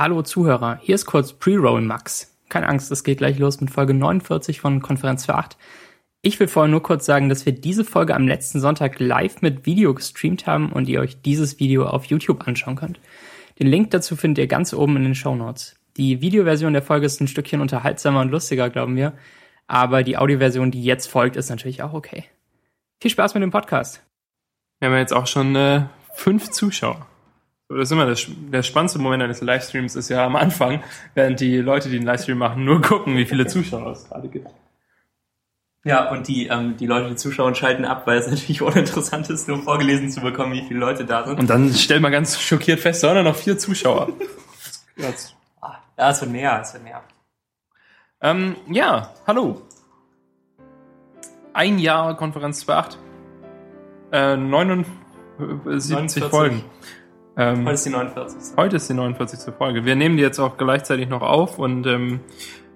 Hallo Zuhörer, hier ist kurz Pre-Roll Max. Keine Angst, es geht gleich los mit Folge 49 von Konferenz für 8. Ich will vorher nur kurz sagen, dass wir diese Folge am letzten Sonntag live mit Video gestreamt haben und ihr euch dieses Video auf YouTube anschauen könnt. Den Link dazu findet ihr ganz oben in den Show Notes. Die Videoversion der Folge ist ein Stückchen unterhaltsamer und lustiger, glauben wir. Aber die Audioversion, die jetzt folgt, ist natürlich auch okay. Viel Spaß mit dem Podcast. Wir haben jetzt auch schon äh, fünf Zuschauer. Das ist immer das, der spannendste Moment eines Livestreams ist ja am Anfang, während die Leute, die den Livestream machen, nur gucken, wie viele Zuschauer es gerade gibt. Ja, und die, ähm, die Leute, die Zuschauer schalten ab, weil es natürlich uninteressant ist, nur vorgelesen zu bekommen, wie viele Leute da sind. Und dann stellt man ganz schockiert fest, sondern noch vier Zuschauer. Ja, es wird mehr, es wird mehr. Ähm, ja, hallo. Ein Jahr Konferenz 2.8. Äh, 79 49. Folgen. Ähm, Heute ist die 49. Heute ist die 49. Folge. Wir nehmen die jetzt auch gleichzeitig noch auf und ähm,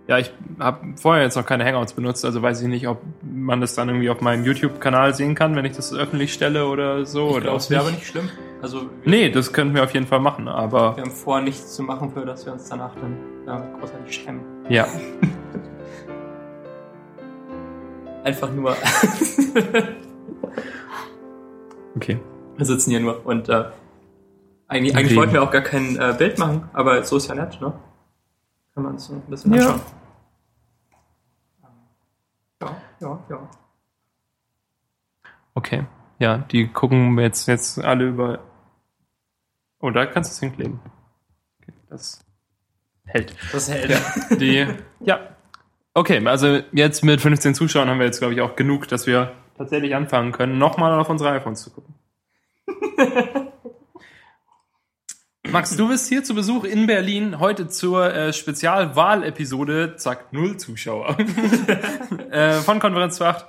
ja, ich habe vorher jetzt noch keine Hangouts benutzt, also weiß ich nicht, ob man das dann irgendwie auf meinem YouTube-Kanal sehen kann, wenn ich das öffentlich stelle oder so. Ich oder es wäre aber nicht schlimm. Also, Nee, das könnten wir auf jeden Fall machen, aber wir haben vor, nichts zu machen, für das wir uns danach dann ja, großartig schämen. ja. Einfach nur, Okay. wir sitzen hier nur und äh, eigentlich, eigentlich wollten wir auch gar kein äh, Bild machen, aber so ist ja nett, ne? Kann man uns ein bisschen Ja. anschauen. Ja, ja, ja. Okay. Ja, die gucken jetzt, jetzt alle über. Oh, da kannst du es hinkleben. Okay, das hält. Das hält. Die, ja. Okay, also jetzt mit 15 Zuschauern haben wir jetzt, glaube ich, auch genug, dass wir tatsächlich anfangen können, nochmal auf unsere iPhones zu gucken. Max, du bist hier zu Besuch in Berlin heute zur äh, Spezialwahlepisode, zack, null Zuschauer, äh, von Konferenz 2.8.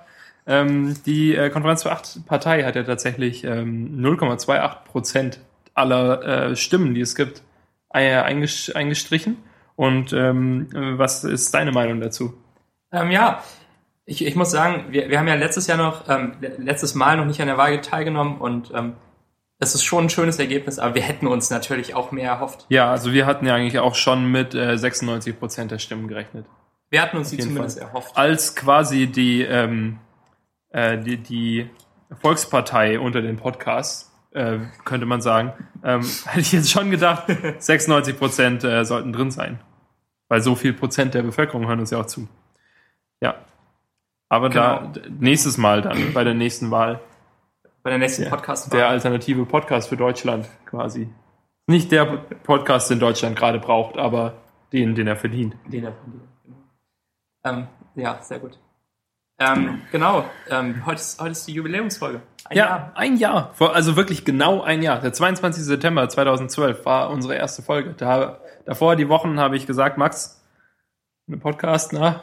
Ähm, die äh, Konferenz 2.8 Partei hat ja tatsächlich ähm, 0,28 Prozent aller äh, Stimmen, die es gibt, einges eingestrichen. Und ähm, äh, was ist deine Meinung dazu? Ähm, ja, ich, ich muss sagen, wir, wir haben ja letztes Jahr noch, ähm, le- letztes Mal noch nicht an der Wahl teilgenommen und ähm, das ist schon ein schönes Ergebnis, aber wir hätten uns natürlich auch mehr erhofft. Ja, also wir hatten ja eigentlich auch schon mit äh, 96 Prozent der Stimmen gerechnet. Wir hatten uns die zumindest Fall. erhofft. Als quasi die, ähm, äh, die, die Volkspartei unter den Podcasts, äh, könnte man sagen, ähm, hätte ich jetzt schon gedacht, 96 Prozent äh, sollten drin sein. Weil so viel Prozent der Bevölkerung hören uns ja auch zu. Ja. Aber da Genau. d- nächstes Mal dann, bei der nächsten Wahl, Bei der nächsten Ja, podcast der alternative Podcast für Deutschland quasi. Nicht der Podcast, den Deutschland gerade braucht, aber den, den er verdient. Den er dir. Genau. Ähm, ja, sehr gut. Ähm, genau, ähm, heute, ist, heute ist die Jubiläumsfolge. Ein ja, Jahr. ein Jahr. Vor, also wirklich genau ein Jahr. Der 22. September 2012 war unsere erste Folge. Da, davor die Wochen habe ich gesagt, Max, eine Podcast, na?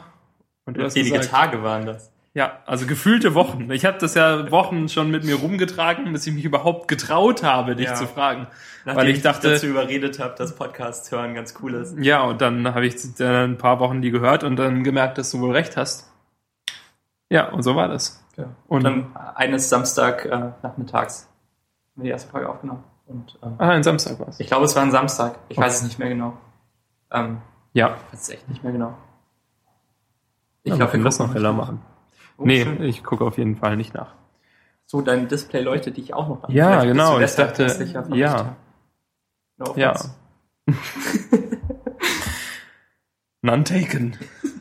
Und du hast Wenige gesagt, Tage waren das. Ja, also gefühlte Wochen. Ich habe das ja Wochen schon mit mir rumgetragen, bis ich mich überhaupt getraut habe, dich Ja. zu fragen. Nachdem Weil ich dachte, dazu überredet habe, dass Podcast hören ganz cool ist. ja, und dann habe ich dann ein paar Wochen die gehört und dann gemerkt, dass du wohl recht hast. Ja, und so war das. Ja. Und Und dann eines Samstag äh, nachmittags haben wir die erste Folge aufgenommen. Und ähm, ah, ein Samstag war es. ich glaube, es war ein Samstag. Ich Okay. weiß es nicht mehr genau. Ähm, Ja, ich weiß es echt nicht mehr genau. ich ja, glaub, wir können das noch heller machen. Oh, nee, schön. ich gucke auf jeden Fall nicht nach. So, dein Display leuchtet dich auch noch an. Ja, Vielleicht genau, ich dachte, ja. No Ja. None taken.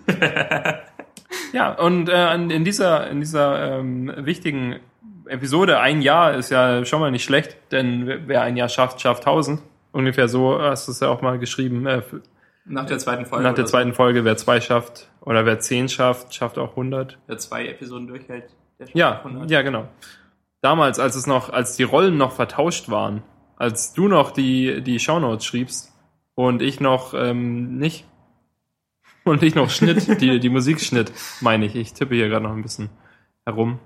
ja, und äh, in dieser, in dieser ähm, wichtigen Episode, ein Jahr ist ja schon mal nicht schlecht, denn wer- ein Jahr schafft, schafft tausend. Ungefähr so hast du es ja auch mal geschrieben. Äh, Nach der zweiten Folge. nach der zweiten Folge, wer zwei schafft oder wer zehn schafft, schafft auch 100. So. Wer zwei Episoden durchhält, der schafft Ja, 100. ja, genau. Damals, als es noch, als die Rollen noch vertauscht waren, als du noch die, die Shownotes schriebst und ich noch ähm, nicht. Und ich noch Schnitt, die, die Musik schnitt, meine ich. Ich tippe hier gerade noch ein bisschen herum.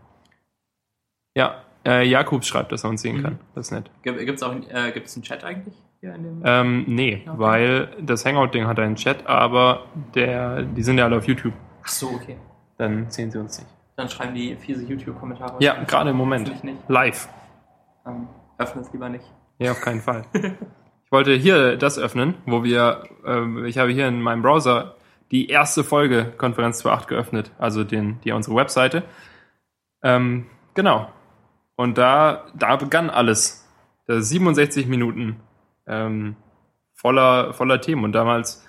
Ja, äh, Jakub schreibt, dass er uns sehen Mhm. kann. Das ist nett. Gibt es auch äh, gibt's einen Chat eigentlich? Ähm, nee, Okay. weil das Hangout-Ding hat einen Chat, aber der, die sind ja alle auf YouTube. Ach so, okay. Dann sehen sie uns nicht. Dann schreiben die fiese YouTube-Kommentare. Ja, gerade im Moment. Live. Ähm, öffne es lieber nicht. Ja, auf keinen Fall. Ich wollte hier das öffnen, wo wir, äh, ich habe hier in meinem Browser die erste Folge Konferenz 2.8 geöffnet, also den, die unsere Webseite. Ähm, genau. Und da, da begann alles. Da 67 Minuten ähm, voller, voller Themen. Und damals,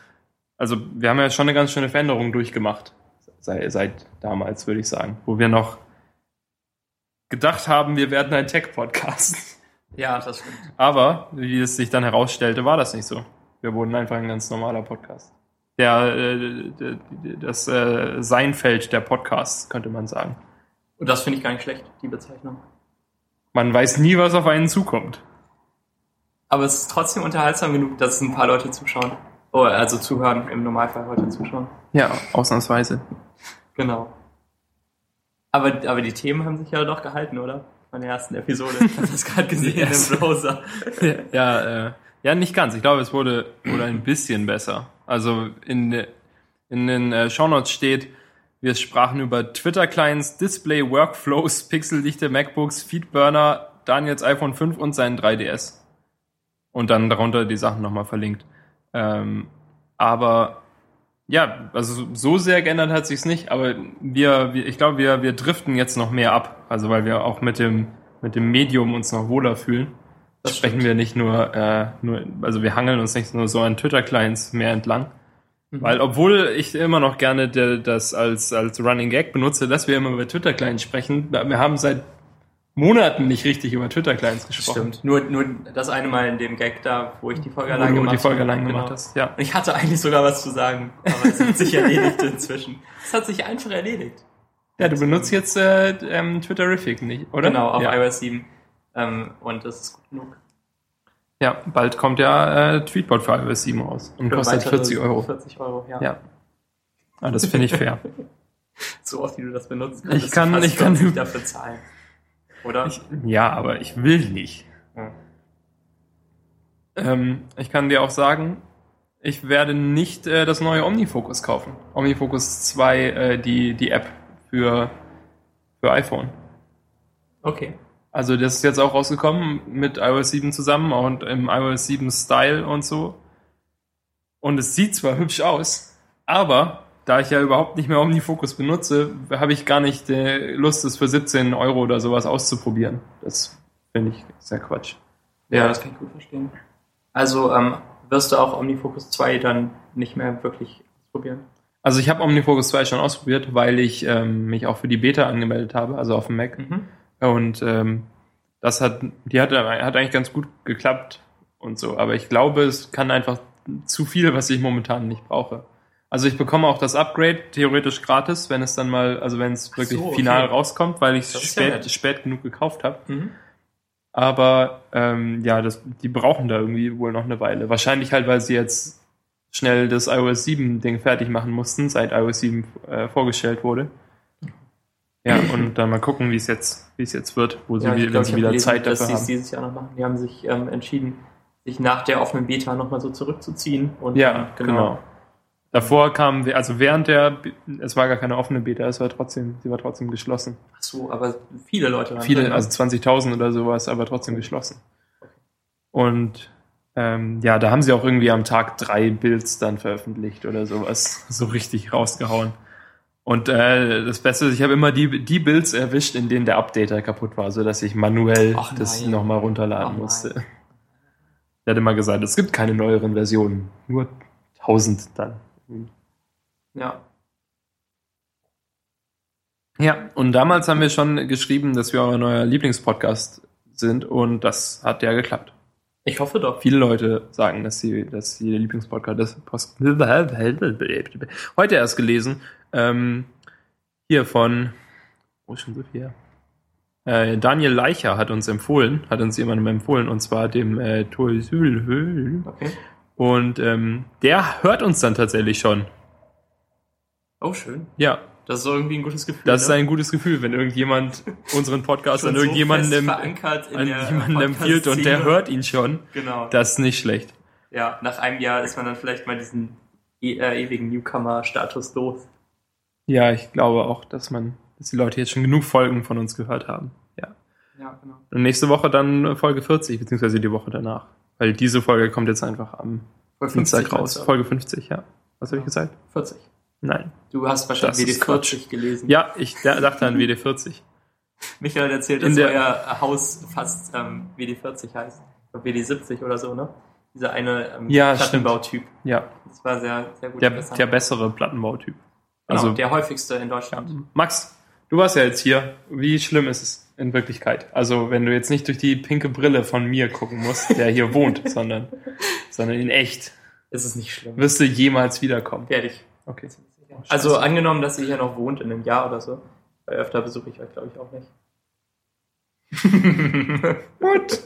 also wir haben ja schon eine ganz schöne Veränderung durchgemacht. Seit, seit damals, würde ich sagen. Wo wir noch gedacht haben, wir werden ein Tech-Podcast. Ja, das stimmt. Aber, wie es sich dann herausstellte, war das nicht so. Wir wurden einfach ein ganz normaler Podcast. Der, äh, das äh, Seinfeld der Podcasts, könnte man sagen. Und das finde ich gar nicht schlecht, die Bezeichnung. Man weiß nie, was auf einen zukommt. Aber es ist trotzdem unterhaltsam genug, dass es ein paar Leute zuschauen. Oh, also zuhören, im Normalfall heute zuschauen. Ja, ausnahmsweise. Genau. Aber, aber die Themen haben sich ja doch gehalten, oder? Von der ersten Episode. Ich habe das gerade gesehen Yes. im Browser. ja, äh, ja, nicht ganz. Ich glaube, es wurde, wurde ein bisschen besser. Also in, in den äh, Shownotes steht, wir sprachen über Twitter-Clients, Display, Workflows, pixeldichte MacBooks, Feedburner, Daniels iPhone 5 und seinen 3DS. Und dann darunter die Sachen nochmal verlinkt. Ähm, aber ja, also so sehr geändert hat sich's nicht, aber wir, wir ich glaube, wir, wir driften jetzt noch mehr ab. Also weil wir auch mit dem, mit dem Medium uns noch wohler fühlen. Das sprechen wir nicht nur, äh, nur, also wir hangeln uns nicht nur so an Twitter-Clients mehr entlang. Mhm. Weil obwohl ich immer noch gerne der, das als, als Running Gag benutze, dass wir immer über Twitter-Clients sprechen, wir haben seit Monaten nicht richtig über Twitter-Clients gesprochen. Stimmt. Nur, nur das eine Mal in dem Gag da, wo ich die Folge allein gemacht die Folge habe. allein gemacht Genau. hast. Ja. Und ich hatte eigentlich sogar was zu sagen, aber es hat sich erledigt inzwischen. Es hat sich einfach erledigt. ja, du benutzt jetzt äh, ähm, Twitterific nicht, oder? Genau, auf ja. iOS 7. Ähm, und das ist gut genug. Ja, bald kommt ja äh, Tweetbot für iOS 7 raus und Für kostet weitere 40 Euro. 40 Euro, ja. Ja. Ah, das finde ich fair. So oft, wie du das benutzt, Ich kann- ich kann- 40 dafür zahlen. Oder? Ich, ja, aber ich will nicht. Ja. Ähm, ich kann dir auch sagen, ich werde nicht äh, das neue OmniFocus kaufen. OmniFocus 2, äh, die, die App für, für iPhone. Okay. Also das ist jetzt auch rausgekommen mit iOS 7 zusammen und im iOS 7 Style und so. Und es sieht zwar hübsch aus, aber da ich ja überhaupt nicht mehr OmniFocus benutze, habe ich gar nicht äh, Lust, es für 17 Euro oder sowas auszuprobieren. Das finde ich sehr Quatsch. Ja, das kann ich gut verstehen. Also ähm, wirst du auch OmniFocus 2 dann nicht mehr wirklich ausprobieren? Also ich habe OmniFocus 2 schon ausprobiert, weil ich ähm, mich auch für die Beta angemeldet habe, also auf dem Mac. Mhm. Und ähm, das hat, die hat, hat eigentlich ganz gut geklappt und so. Aber ich glaube, es kann einfach zu viel, was ich momentan nicht brauche. Also ich bekomme auch das Upgrade theoretisch gratis, wenn es dann mal, also wenn es wirklich so, okay. final rauskommt, weil ich es ist ja spät, spät genug gekauft habe. Mhm. Aber ähm, ja, das, die brauchen da irgendwie wohl noch eine Weile. Wahrscheinlich halt, weil sie jetzt schnell das iOS 7 Ding fertig machen mussten, seit iOS 7 äh, vorgestellt wurde. Ja, und dann mal gucken, wie es jetzt, wie es jetzt wird, wo sie, Ja, wenn glaub, sie ich hab wieder gelesen, Zeit dass dafür sie haben. dieses Jahr noch machen. Die haben sich ähm, entschieden, sich nach der offenen Beta nochmal so zurückzuziehen. Und Ja, dann- genau. Davor kamen wir, also während der, es war gar keine offene Beta, es war trotzdem, sie war trotzdem geschlossen. Ach so, aber viele Leute waren Viele, drin, ne? also 20.000 oder sowas, aber trotzdem geschlossen. Und ähm, ja, da haben sie auch irgendwie am Tag drei Builds dann veröffentlicht oder sowas, so richtig rausgehauen. Und äh, das Beste ist, ich habe immer die, die Builds erwischt, in denen der Updater kaputt war, so dass ich manuell Ach das nochmal runterladen Ach musste. Der hat immer gesagt, es gibt keine neueren Versionen, nur 1000 dann. Ja. Ja, und damals haben wir schon geschrieben, dass wir euer neuer Lieblingspodcast sind und das hat ja geklappt. Ich hoffe doch. Viele Leute sagen, dass sie, dass sie der Lieblingspodcast ist. Post Heute erst gelesen, ähm, hier von, wo ist schon so viel? Äh, Daniel Leicher hat uns empfohlen, hat uns jemandem empfohlen, und zwar dem äh, Toisul. Okay. Und ähm, der hört uns dann tatsächlich schon. Oh, schön. Ja, Das ist irgendwie ein gutes Gefühl. das ist ne? ein gutes Gefühl, wenn irgendjemand unseren Podcast an so irgendjemanden fest em- verankert in an der jemanden empfiehlt und der hört ihn schon. Genau. Das ist nicht schlecht. Ja, nach einem Jahr ist man dann vielleicht mal diesen e äh, ewigen Newcomer-Status los. Ja, ich glaube auch, dass man, dass die Leute jetzt schon genug Folgen von uns gehört haben. Ja. Ja, genau. Und nächste Woche dann Folge 40, beziehungsweise die Woche danach. Weil diese Folge kommt jetzt einfach am Folge Dienstag 50 raus. Folge 50, ja. Was habe ich gesagt? 40. Nein. Du hast wahrscheinlich ist WD40 gelesen. Ja, ich da- dachte an WD40. Michael hat erzählt, In dass euer Haus fast ähm, WD40 heißt. Ich glaub, WD70 oder so, ne? Dieser eine ähm, Ja, Plattenbautyp. Ja, Das war sehr, sehr gut. der, der bessere Plattenbautyp. genau, Also, der häufigste in Deutschland. Max, du warst ja jetzt hier. Wie schlimm ist es in Wirklichkeit? Also, wenn du jetzt nicht durch die pinke Brille von mir gucken musst, der hier wohnt, sondern, sondern in echt, Ist es nicht schlimm. wirst du jemals wiederkommen? Ich. Okay. Also angenommen, dass ihr hier noch wohnt in einem Jahr oder so. Weil öfter besuche ich euch, glaube ich, auch nicht. What?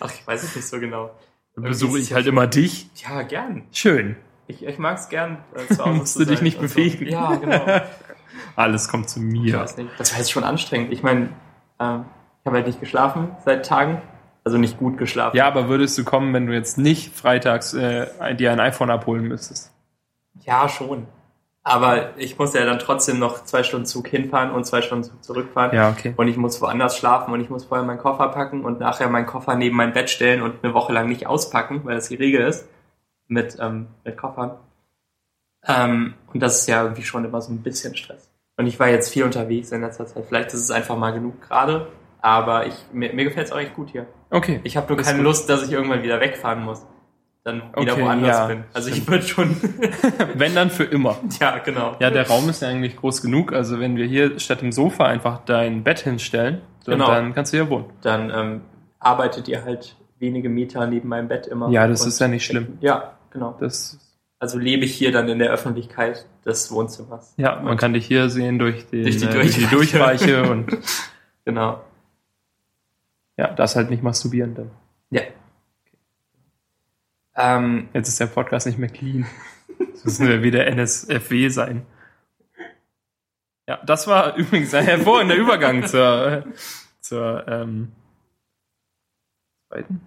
Ach, ich weiß es nicht so genau. Dann besuche ich halt immer dich. Ja, gern. Schön. Ich, ich mag es gern, äh, zu Hause Musst du dich nicht und so. Ja, genau. Alles kommt zu Ich mir. weiß nicht. Das war jetzt schon anstrengend. Ich meine, ähm, ich habe halt nicht geschlafen seit Tagen. Also nicht gut geschlafen. Ja, aber würdest du kommen, wenn du jetzt nicht freitags äh, dir ein iPhone abholen müsstest? Ja, schon. Aber ich muss ja dann trotzdem noch zwei Stunden Zug hinfahren und zwei Stunden Zug zurückfahren. Ja, okay. Und ich muss woanders schlafen und ich muss vorher meinen Koffer packen und nachher meinen Koffer neben mein Bett stellen und eine Woche lang nicht auspacken, weil das die Regel ist, mit, ähm, mit Koffern. Ähm, und das ist ja irgendwie schon immer so ein bisschen Stress. Und ich war jetzt viel unterwegs in letzter Zeit. Vielleicht ist es einfach mal genug gerade, aber ich, mir, mir gefällt es auch echt gut hier. Okay. Ich habe nur keine gut. Lust, dass ich irgendwann wieder wegfahren muss. Dann wieder Okay, woanders ja, bin. Also ich würde schon, Wenn dann für immer. ja, genau. Ja, der Raum ist ja eigentlich groß genug. Also wenn wir hier statt dem Sofa einfach dein Bett hinstellen, dann, Genau. dann kannst du hier wohnen. Dann ähm, arbeitet ihr halt wenige Meter neben meinem Bett immer. Ja, das ist ja nicht schlimm. Ja, genau. Das, Also lebe ich hier dann in der Öffentlichkeit des Wohnzimmers. ja, man Und- kann dich hier sehen durch, den, Durch die äh, durch die Durchreiche. Durchreiche und Genau. ja, das halt nicht masturbieren dann. Ja. Ähm, Jetzt ist der Podcast nicht mehr clean. Das müssen wir wieder NSFW sein. Ja, das war übrigens ein hervorragender Übergang zur, zur ähm, zweiten.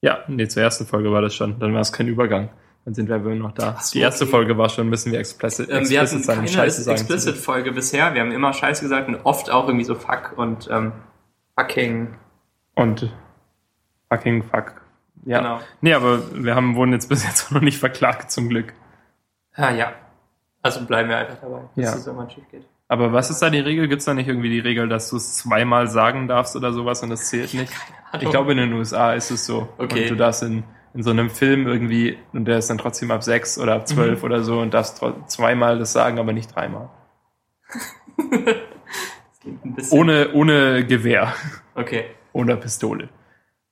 Ja, nee, zur ersten Folge war das schon. Dann war es kein Übergang. Dann sind wir aber noch da. So, Die erste okay. Folge war schon, müssen wir explicit, ähm, wir hatten explicit sein, keine Scheiße sagen. zu dürfen. Explicit-Folge bisher. Wir haben immer Scheiße gesagt und oft auch irgendwie so Fuck und ähm, Fucking. Und fucking fuck. Ja. Genau. Nee, aber wir haben, wurden jetzt bis jetzt noch nicht verklagt, zum Glück. Ah, ja. Also bleiben wir einfach dabei, dass Ja. es irgendwann schief geht. Aber was ist da die Regel? Gibt es da nicht irgendwie die Regel, dass du es zweimal sagen darfst oder sowas und das zählt nicht? Ich glaube, in den USA ist es so. Okay. Und du darfst in, in so einem Film irgendwie, und der ist dann trotzdem ab sechs oder ab zwölf Mhm. oder so und darfst zweimal das sagen, aber nicht dreimal. Ohne, ohne Gewehr. Okay. Ohne Pistole.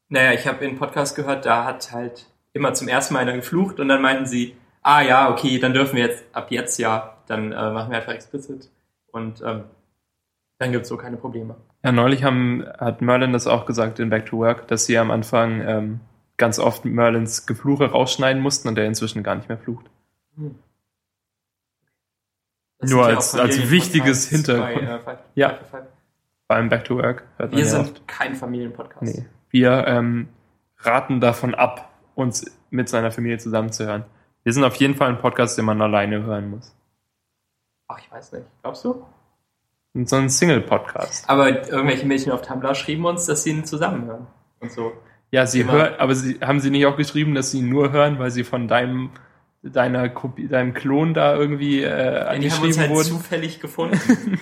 Naja, ich habe in Podcast gehört, da hat halt immer zum ersten Mal einer geflucht und dann meinten sie, ah ja, okay, dann dürfen wir jetzt ab jetzt ja, dann äh, machen wir einfach explicit und ähm, dann gibt's so keine Probleme. Ja, neulich haben, hat Merlin das auch gesagt in Back to Work, dass sie am Anfang ähm, ganz oft Merlins Gefluche rausschneiden mussten und der inzwischen gar nicht mehr flucht. Das Nur ja als- als wichtiges Hintergrund. Bei, äh, Five- Ja. Five allem Back to Work hört man Wir ja sind oft. kein Familienpodcast. Nee. Wir ähm, raten davon ab, uns mit seiner Familie zusammenzuhören. Wir sind auf jeden Fall ein Podcast, den man alleine hören muss. Ach, ich weiß nicht. Glaubst du? Und so ein Single-Podcast. Aber irgendwelche Mädchen auf Tumblr schrieben uns, dass sie ihn zusammenhören. Und so. Ja, sie Immer. hören, aber sie, haben sie nicht auch geschrieben, dass sie ihn nur hören, weil sie von deinem, deiner Kopie, deinem Klon da irgendwie äh, Ja, die haben uns halt wurden? zufällig gefunden.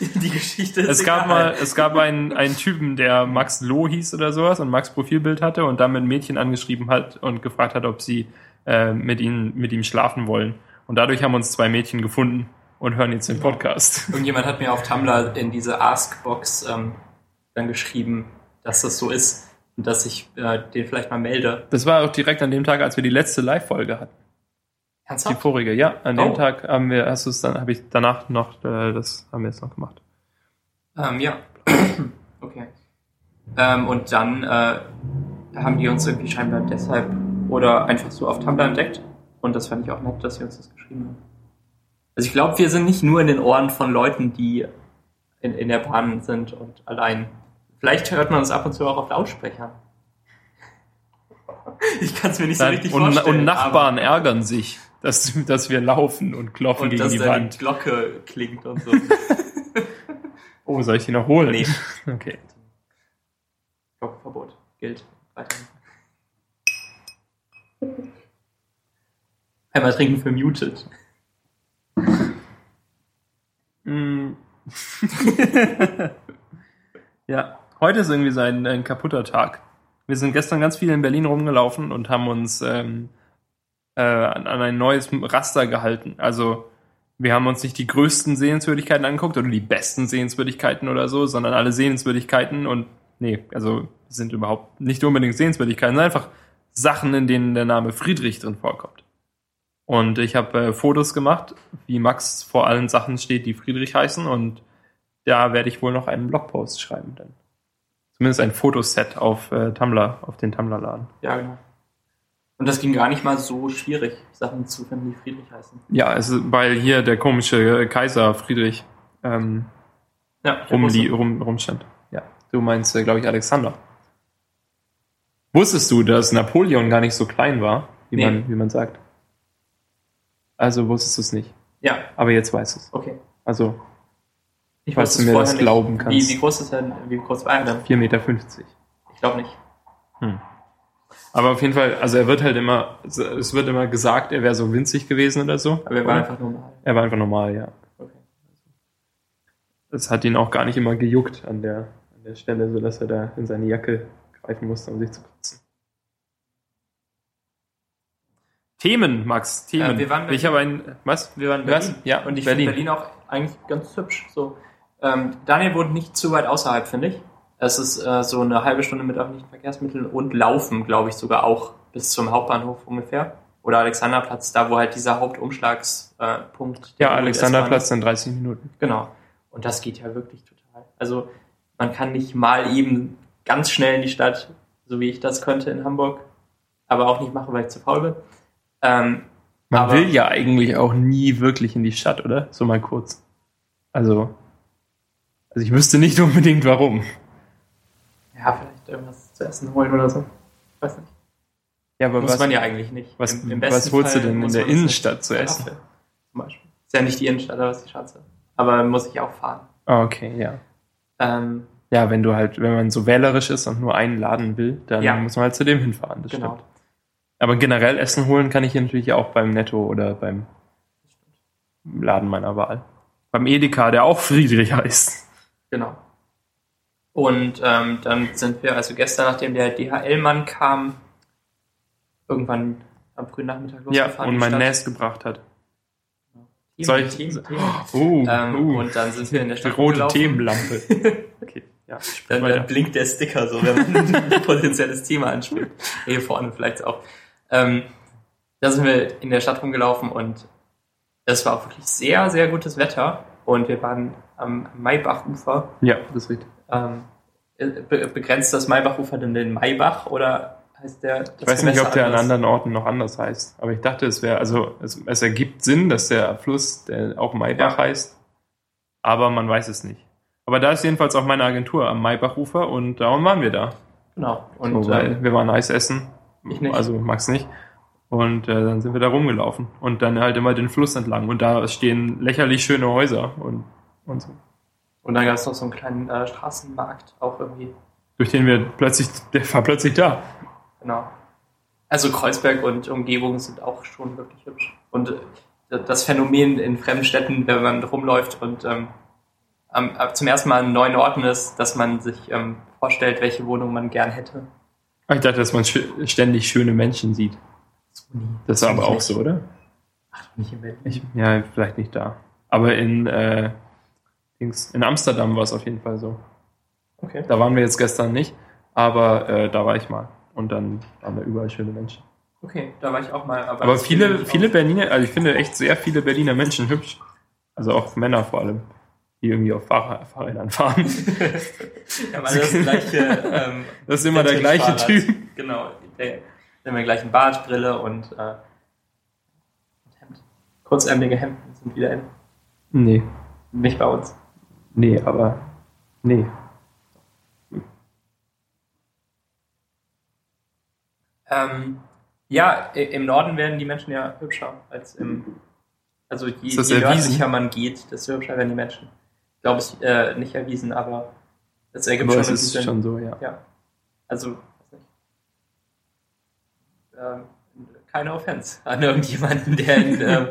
die Geschichte ist Es gab egal. mal, es gab einen, einen Typen, der Max Loh hieß oder sowas und Max Profilbild hatte und damit ein Mädchen angeschrieben hat und gefragt hat, ob sie äh, mit ihm, mit ihm schlafen wollen. Und dadurch haben uns zwei Mädchen gefunden und hören jetzt den Podcast. Irgendjemand hat mir auf Tumblr in diese Ask-Box ähm, dann geschrieben, dass das so ist dass ich äh, den vielleicht mal melde. Das war auch direkt an dem Tag, als wir die letzte Live-Folge hatten. Die Ernsthaft? vorige, ja. An dem Oh. Tag haben wir, hast du es dann, habe ich danach noch, äh, das haben wir jetzt noch gemacht. Ähm, ja. okay. Ähm, und dann äh, haben die uns irgendwie scheinbar deshalb oder einfach so auf Tumblr entdeckt. Und das fand ich auch nett, dass sie uns das geschrieben haben. Also ich glaube, wir sind nicht nur in den Ohren von Leuten, die in, in der Bahn sind und allein. Vielleicht hört man uns ab und zu auch auf Lautsprechern. Ich kann es mir nicht so richtig und, vorstellen. und Nachbarn ärgern sich, dass, dass wir laufen und klopfen und gegen dass die Wand. die Glocke klingt und so. Oh, soll ich die noch holen? Nee. Okay. Glockenverbot gilt weiterhin. Einmal trinken für muted. Mm. ja, heute ist irgendwie so ein, ein kaputter Tag. Wir sind gestern ganz viel in Berlin rumgelaufen und haben uns ähm, äh, an, an ein neues Raster gehalten. Also wir haben uns nicht die größten Sehenswürdigkeiten angeguckt oder die besten Sehenswürdigkeiten oder so, sondern alle Sehenswürdigkeiten und nee, also sind überhaupt nicht unbedingt Sehenswürdigkeiten, sondern einfach Sachen, in denen der Name Friedrich drin vorkommt. Und ich habe äh, Fotos gemacht, wie Max vor allen Sachen steht, die Friedrich heißen und da werde ich wohl noch einen Blogpost schreiben dann. Zumindest ein Fotoset auf äh, Tumblr, auf den Tumblr-Laden. Ja, genau. Und das ging gar nicht mal so schwierig, Sachen zu finden, die Friedrich heißen. Ja, es ist, weil hier der komische Kaiser Friedrich ähm, Ja, wusste- die, rum, rumstand. Ja, du meinst, äh, glaube ich, Alexander. Wusstest du, dass Napoleon gar nicht so klein war, wie, Nee. man, wie man sagt? Also wusstest du es nicht. Ja, Aber jetzt weißt du es. okay. Also Ich wusste du mir das nicht. glauben kannst. Wie, wie groß ist er, wie groß war er denn? 4,50 Meter. Ich glaube nicht. Aber auf jeden Fall, also er wird halt immer, es wird immer gesagt, er wäre so winzig gewesen oder so. Aber er war einfach normal. er war einfach normal, ja. Okay. Es hat ihn auch gar nicht immer gejuckt an der, an der Stelle, sodass er da in seine Jacke greifen musste, um sich zu kratzen. Themen, Max, Themen. Äh, wir waren bei- ich habe ein, was? Wir waren in Was? Berlin. Ja, und ich Berlin. finde Berlin auch eigentlich ganz hübsch. So, ähm, Daniel wohnt nicht zu weit außerhalb, finde ich. Es ist äh, so eine halbe Stunde mit öffentlichen Verkehrsmitteln und Laufen, glaube ich, sogar auch bis zum Hauptbahnhof ungefähr. Oder Alexanderplatz, da wo halt dieser Hauptumschlagspunkt. Äh, Ja, Alexanderplatz in 30 Minuten. Genau. Und das geht ja wirklich total. Also man kann nicht mal eben ganz schnell in die Stadt, so wie ich das könnte in Hamburg, aber auch nicht machen, weil ich zu faul bin. Ähm, Man will ja eigentlich auch nie wirklich in die Stadt, oder? So mal kurz. Also, also ich wüsste nicht unbedingt warum. ja, vielleicht irgendwas zu essen holen oder so. Weiß nicht. Ja, aber Muss was, man ja eigentlich nicht. was, Im- im was holst du Fall denn in der Innenstadt zu essen? Kaffee, Zum Beispiel. Ist ja nicht die Innenstadt, aber ist die Schatze. Aber muss ich auch fahren. Ah, okay, ja. Ähm, Ja, wenn du halt, wenn man so wählerisch ist und nur einen Laden will, dann Ja. muss man halt zu dem hinfahren. Das genau. stimmt. Aber generell Essen holen kann ich hier natürlich auch beim Netto oder beim Laden meiner Wahl. Beim Edeka, der auch Friedrich heißt. Genau. Und ähm, dann sind wir, also gestern, nachdem der DHL-Mann kam, irgendwann am frühen Nachmittag Ja, losgefahren. und in die mein. Nest gebracht hat. Themen, Soll ich- Themen, Themen. Oh, Ähm, uh, Und dann sind wir in der die Stadt rote rumgelaufen. Themenlampe. Okay, ja. Dann, dann blinkt der Sticker so, wenn man ein potenzielles Thema anspricht. Hier vorne vielleicht auch. Ähm, da sind wir in der Stadt rumgelaufen und es war auch wirklich sehr, sehr gutes Wetter. Und wir waren am Maybachufer. Ja, das ist richtig. Ähm, be begrenzt das Maybachufer denn den Maybach oder heißt der das Ich weiß nicht, ob der an anders? anderen Orten noch anders heißt. Aber ich dachte, es wäre, also es, es ergibt Sinn, dass der Fluss, der auch Maybach Ja. heißt. Aber man weiß es nicht. Aber da ist jedenfalls auch meine Agentur am Maybachufer und darum waren wir da. Genau. Und So, weil ähm, wir waren Eis essen. Ich nicht. Also Max nicht. Und äh, dann sind wir da rumgelaufen. Und dann halt immer den Fluss entlang. Und da stehen lächerlich schöne Häuser und, und so. und dann gab es noch so einen kleinen äh, Straßenmarkt auch irgendwie. Durch den wir plötzlich, der war plötzlich da. Genau. Also Kreuzberg und Umgebung sind auch schon wirklich hübsch. Und äh, das Phänomen in fremden Städten, wenn man rumläuft und ähm, am- zum ersten Mal an neuen Orten ist, dass man sich ähm, vorstellt, welche Wohnung man gern hätte. Ich dachte, dass man sch- ständig schöne Menschen sieht. Das ist aber auch so, oder? Ach, nicht in Berlin. Ich, ja, vielleicht nicht da. Aber in, äh, Dings, in Amsterdam war es auf jeden Fall so. Okay. Da waren wir jetzt gestern nicht, aber äh, da war ich mal. Und dann waren da überall schöne Menschen. Okay, da war ich auch mal. Aber, Aber das viele, viele Berliner, also ich finde echt sehr viele Berliner Menschen hübsch. Also auch Männer vor allem, die irgendwie auf Fahrrad, Fahrrädern fahren. Ja, weil das gleiche. Ähm, Das ist immer der gleiche Vintage-Fahrrad. Typ. Genau. Der, der hat den gleichen Bart, Brille und, äh, und Hemd. Kurzärmelige Hemden sind wieder in. Nee, Nicht bei uns. nee, aber nee. Ähm, ja, im Norden werden die Menschen ja hübscher als im. Also je, das je nördlicher man geht, desto hübscher werden die Menschen. Ich glaube, es äh, nicht erwiesen, aber es ergibt Aber schon es ist Sinn. schon so, ja. Ja. Also, keine Offense an irgendjemanden, der in, äh,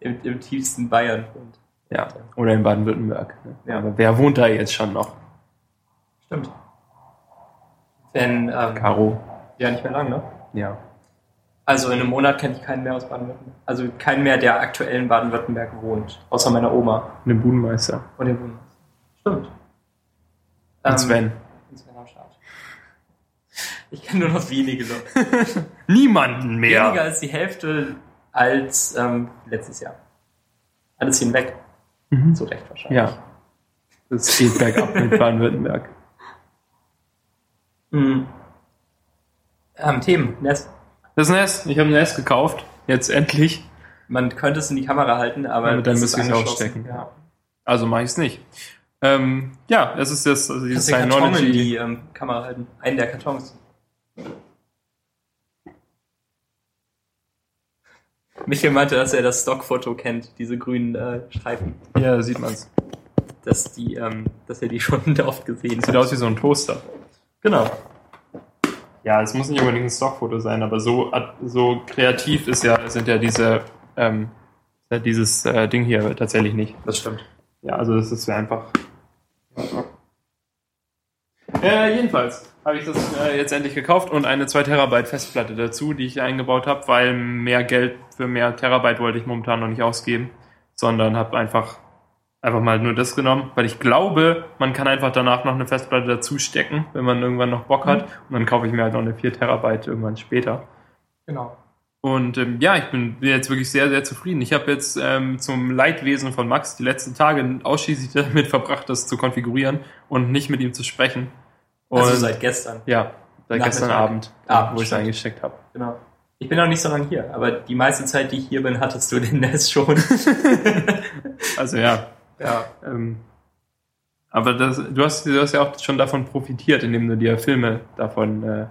im, im tiefsten Bayern wohnt. Ja. Oder in Baden-Württemberg. ne? Ja. Aber wer wohnt da jetzt schon noch? Stimmt. Wenn, ähm, Caro. ja, nicht mehr lang, ne? Ja. Also in einem Monat kenne ich keinen mehr aus Baden-Württemberg. Also keinen mehr, der aktuell in Baden-Württemberg wohnt. Außer meiner Oma Den Budenmeister. und dem Bundesland. Stimmt. Und Ähm, Sven. und Start. Ich kenne nur noch wenige Leute. Niemanden Weniger mehr. als die Hälfte als ähm, letztes Jahr. Alles hinweg. Mhm. Zu Recht wahrscheinlich. Ja. Das geht bergab mit Baden-Württemberg. Mhm. Ähm, Themen. Nest. Das Nest. Ich habe ein Nest gekauft. Jetzt endlich. Man könnte es in die Kamera halten, aber Aber dann müsste ist ich es ausstecken. Ja. Also mache ich es nicht. Ähm, ja, es ist das, also dieses Kannst den Karton in Synology. die ähm, Kamera halten. Einen der Kartons. Michael meinte, dass er das Stockfoto kennt, diese grünen äh, Streifen. Ja, da sieht man's. Dass, die, ähm, dass er die schon oft gesehen Sieht aus wie so ein Toaster. Genau. Ja, es muss nicht unbedingt ein Stockfoto sein, aber so, so kreativ ist ja, sind ja diese, ähm, ja dieses äh, Ding hier tatsächlich nicht. Das stimmt. Ja, also das ist ja einfach. Äh, jedenfalls habe ich das äh, jetzt endlich gekauft und eine 2 Terabyte Festplatte dazu, die ich eingebaut habe, weil mehr Geld für mehr Terabyte wollte ich momentan noch nicht ausgeben, sondern habe einfach einfach mal nur das genommen, weil ich glaube, man kann einfach danach noch eine Festplatte dazu stecken, wenn man irgendwann noch Bock hat und dann kaufe ich mir halt noch eine 4 Terabyte irgendwann später. Genau. Und ähm, ja, ich bin jetzt wirklich sehr, sehr zufrieden. Ich habe jetzt ähm, zum Leidwesen von Max die letzten Tage ausschließlich damit verbracht, das zu konfigurieren und nicht mit ihm zu sprechen. Und Also seit gestern. ja, seit gestern Abend, Abend, wo ich es eingesteckt habe. Genau. Ich bin noch nicht so lange hier, aber die meiste Zeit, die ich hier bin, hattest du den Nest schon. Also ja, ja. ähm, aber das, du, hast, du hast ja auch schon davon profitiert, indem du dir Filme davon, äh,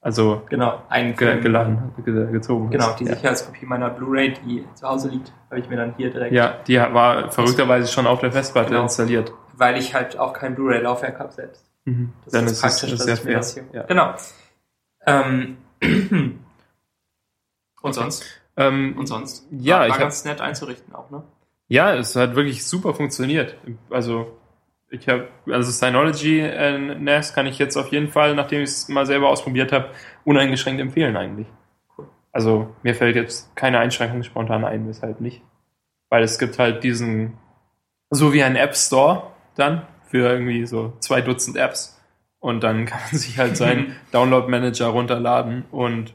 also Genau. Einen ge Film. geladen, ge gezogen hast. Genau, die ja. Sicherheitskopie meiner Blu-ray, die zu Hause liegt, habe ich mir dann hier direkt, Ja, die war verrückterweise schon auf der Festplatte Genau. installiert. weil ich halt auch kein Blu-ray-Laufwerk habe selbst. Mhm. Das Dann ist, praktisch, dass sehr ich fair. das hier. Ja. Genau. Ähm, und sonst? Ähm, Und sonst? Ja, war, ich war hab- ganz nett einzurichten auch, ne? Ja, es hat wirklich super funktioniert. Also ich habe, also Synology äh, NAS kann ich jetzt auf jeden Fall, nachdem ich es mal selber ausprobiert habe, uneingeschränkt empfehlen eigentlich. Cool. Also mir fällt jetzt keine Einschränkung spontan ein, weshalb nicht. Weil es gibt halt diesen, so wie ein App Store dann für irgendwie so zwei Dutzend Apps und dann kann man sich halt seinen Download Manager runterladen und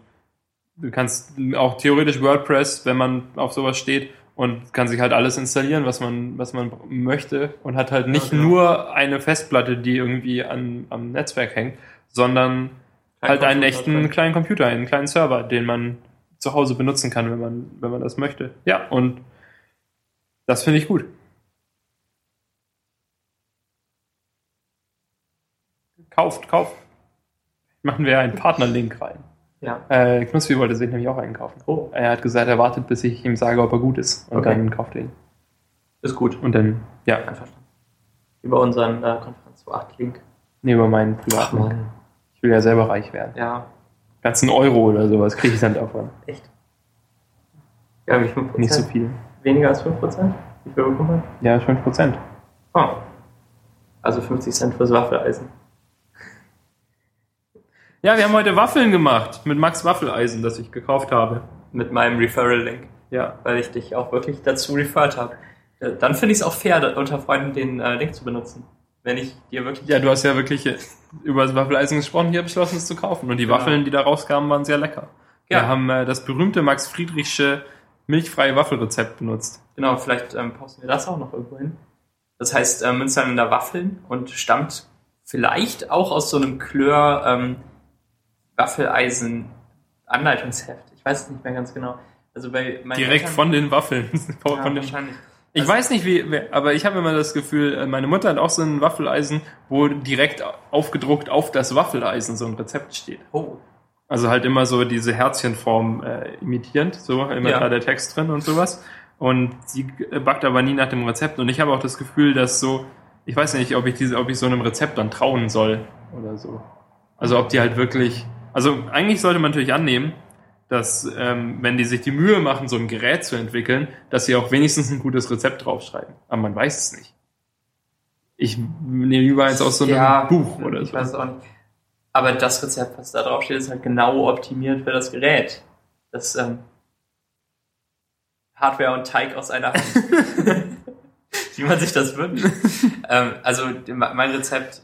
du kannst auch theoretisch WordPress, wenn man auf sowas steht, und kann sich halt alles installieren, was man, was man möchte und hat halt nicht Ja, genau. nur eine Festplatte, die irgendwie an, am Netzwerk hängt, sondern Kein halt einen echten kleinen Computer, einen kleinen Server, den man zu Hause benutzen kann, wenn man, wenn man das möchte. Ja, und das finde ich gut. Kauft, kauft. Machen wir einen Partnerlink rein. Ja. Äh, Knuspri wollte sich nämlich auch einkaufen. Oh, Er hat gesagt, er wartet, bis ich ihm sage, ob er gut ist. Und Okay. dann kauft er ihn. ist gut. Und dann, ja, Einverstanden. Über unseren äh, Konferenz 8 Link. nehmen wir meinen privaten. Ich will ja selber reich werden. Ja, Ganzen Euro oder sowas kriege ich dann davon. echt. Ja, wie viel Prozent? Nicht so viel. Weniger als 5%? Wie viel bekommt man? Ja, 5 Prozent. Oh. Also 50 Cent fürs Waffeleisen. Ja, wir haben heute Waffeln gemacht mit Max Waffeleisen, das ich gekauft habe. Mit meinem Referral-Link. Ja. Weil ich dich auch wirklich dazu referred habe. Äh, Dann finde ich es auch fair, unter Freunden den äh, Link zu benutzen. Wenn ich dir wirklich. Ja, du hast ja wirklich über das Waffeleisen gesprochen, hier beschlossen, es zu kaufen. Und die Genau. Waffeln, die da rauskamen, waren sehr lecker. Ja. Wir haben äh, das berühmte Max Friedrichsche milchfreie Waffelrezept benutzt. Genau, vielleicht ähm, posten wir das auch noch irgendwo hin. Das heißt äh, Münsterländer Waffeln und stammt vielleicht auch aus so einem Klör ähm, Waffeleisen Anleitungsheft. Ich weiß es nicht mehr ganz genau. Also bei Direkt Eltern- von den Waffeln. ja, von den wahrscheinlich. Ich Also- weiß nicht, wie, aber ich habe immer das Gefühl, äh, meine Mutter hat auch so ein Waffeleisen, wo direkt aufgedruckt auf das Waffeleisen so ein Rezept steht. Oh, Also halt immer so diese Herzchenform äh, imitierend, so immer Ja. da der Text drin und sowas. Und sie äh, backt aber nie nach dem Rezept. Und ich habe auch das Gefühl, dass so, ich weiß nicht, ob ich diese, ob ich so einem Rezept dann trauen soll oder so. Also ob die halt wirklich, also eigentlich sollte man natürlich annehmen, dass ähm, wenn die sich die Mühe machen, so ein Gerät zu entwickeln, dass sie auch wenigstens ein gutes Rezept draufschreiben. Aber man weiß es nicht. Ich nehme lieber eins aus so einem Ja, Buch oder ich so. weiß auch nicht. Aber das Rezept, was da drauf steht, ist halt genau optimiert für das Gerät. Das ähm, Hardware und Teig aus einer Hand. Wie man sich das wünscht. ähm, also mein Rezept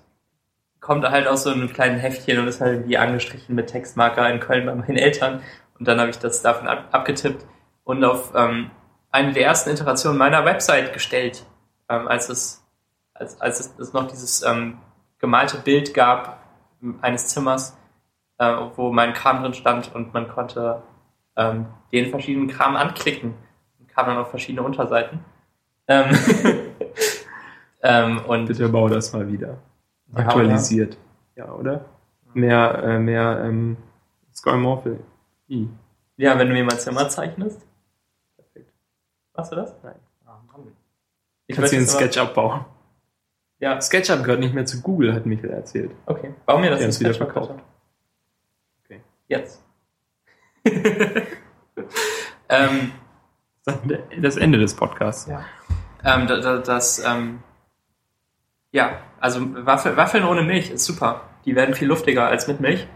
kommt halt aus so einem kleinen Heftchen und ist halt irgendwie angestrichen mit Textmarker in Köln bei meinen Eltern. Und dann habe ich das davon ab abgetippt und auf ähm, eine der ersten Iterationen meiner Website gestellt, ähm, als es als, als es, es noch dieses ähm, gemalte Bild gab eines Zimmers, äh, wo mein Kram drin stand und man konnte ähm, den verschiedenen Kram anklicken und kam dann auf verschiedene Unterseiten. Ähm, ähm, und Bitte bau das mal wieder. Ja, Aktualisiert. Ja, oder? Mehr, äh, mehr ähm, Skymorphy. Ja, wenn du mir mein Zimmer zeichnest. Perfekt. Machst du das? Nein. Ah. Ich Kannst den jetzt aber- SketchUp bauen. Ja, SketchUp gehört nicht mehr zu Google, hat Michael erzählt. okay. Bau mir das haben's wieder verkauft. Okay. Jetzt. ähm, Das Das Ende des Podcasts. Ja. Ähm, da- da- das, ähm, ja, also Waffel, Waffeln ohne Milch ist super. Die werden viel luftiger als mit Milch,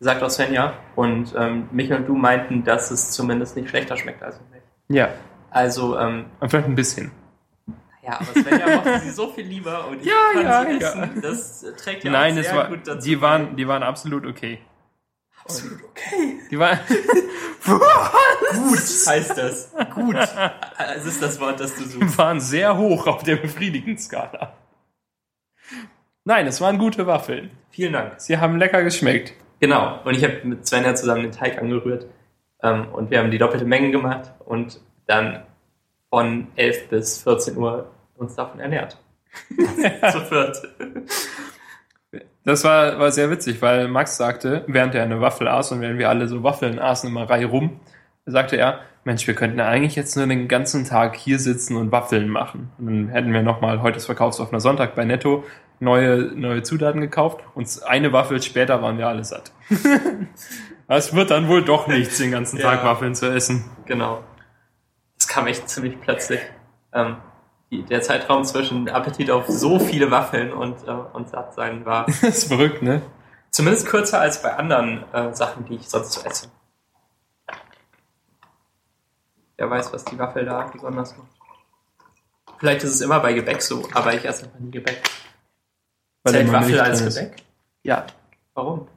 sagt auch Svenja. Und ähm, Michael und du meinten, dass es zumindest nicht schlechter schmeckt als mit Milch. Ja, Also, ähm, aber vielleicht ein bisschen. ja, aber Svenja mochte sie so viel lieber und ich Ja, kann ja, sie ja. essen. Das trägt ja Nein, auch sehr war, gut dazu. die waren, die waren absolut okay. absolut okay. Die waren, Gut heißt das. Gut. Es ist das Wort, das du suchst. waren sehr hoch auf der befriedigenden Skala. Nein, es waren gute Waffeln. Vielen Dank. Sie haben lecker geschmeckt. Genau, und ich habe mit Svenja zusammen den Teig angerührt ähm, und wir haben die doppelte Menge gemacht und dann von 11 bis 14 Uhr uns davon ernährt. Zu viert. Das war, war sehr witzig, weil Max sagte, während er eine Waffel aß und während wir alle so Waffeln aßen, immer Reihe rum, sagte er, Mensch, wir könnten eigentlich jetzt nur den ganzen Tag hier sitzen und Waffeln machen. Und dann hätten wir nochmal, heute ist verkaufsoffener Sonntag bei Netto, neue, neue Zutaten gekauft und eine Waffel später waren wir alle satt. Es wird dann wohl doch nichts, den ganzen Tag Ja. Waffeln zu essen. Genau. Das kam echt ziemlich plötzlich. Ähm, die, der Zeitraum zwischen Appetit auf so viele Waffeln und, äh, und Sattsein war Das ist verrückt, ne? zumindest kürzer als bei anderen äh, Sachen, die ich sonst so esse. Wer weiß, was die Waffel da besonders macht. Vielleicht ist es immer bei Gebäck so, aber ich esse einfach nie Gebäck. Weil Zählt Waffel als. Gebäck? Ja. Warum?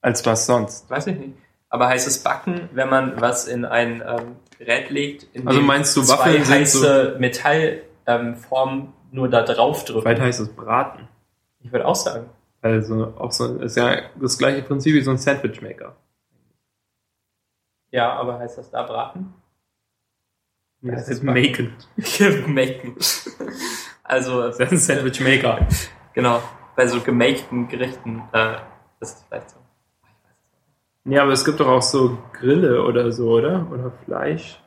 Als was sonst? Weiß ich nicht. Aber heißt es Backen, wenn man was in ein ähm, Gerät legt, in Also meinst du, zwei Waffeln sind heiße Metallformen ähm, nur da drauf drücken? Vielleicht heißt es Braten. Ich würde auch sagen. Also auch so ist ja das gleiche Prinzip wie so ein Sandwichmaker. Ja, aber heißt das da braten? Das Das ist Maken. Gemaken. also, Das ist ein Sandwichmaker. Genau, bei so gemakten Gerichten äh, ist es vielleicht so. Ja, aber es gibt doch auch so Grille oder so, oder? Oder Fleisch.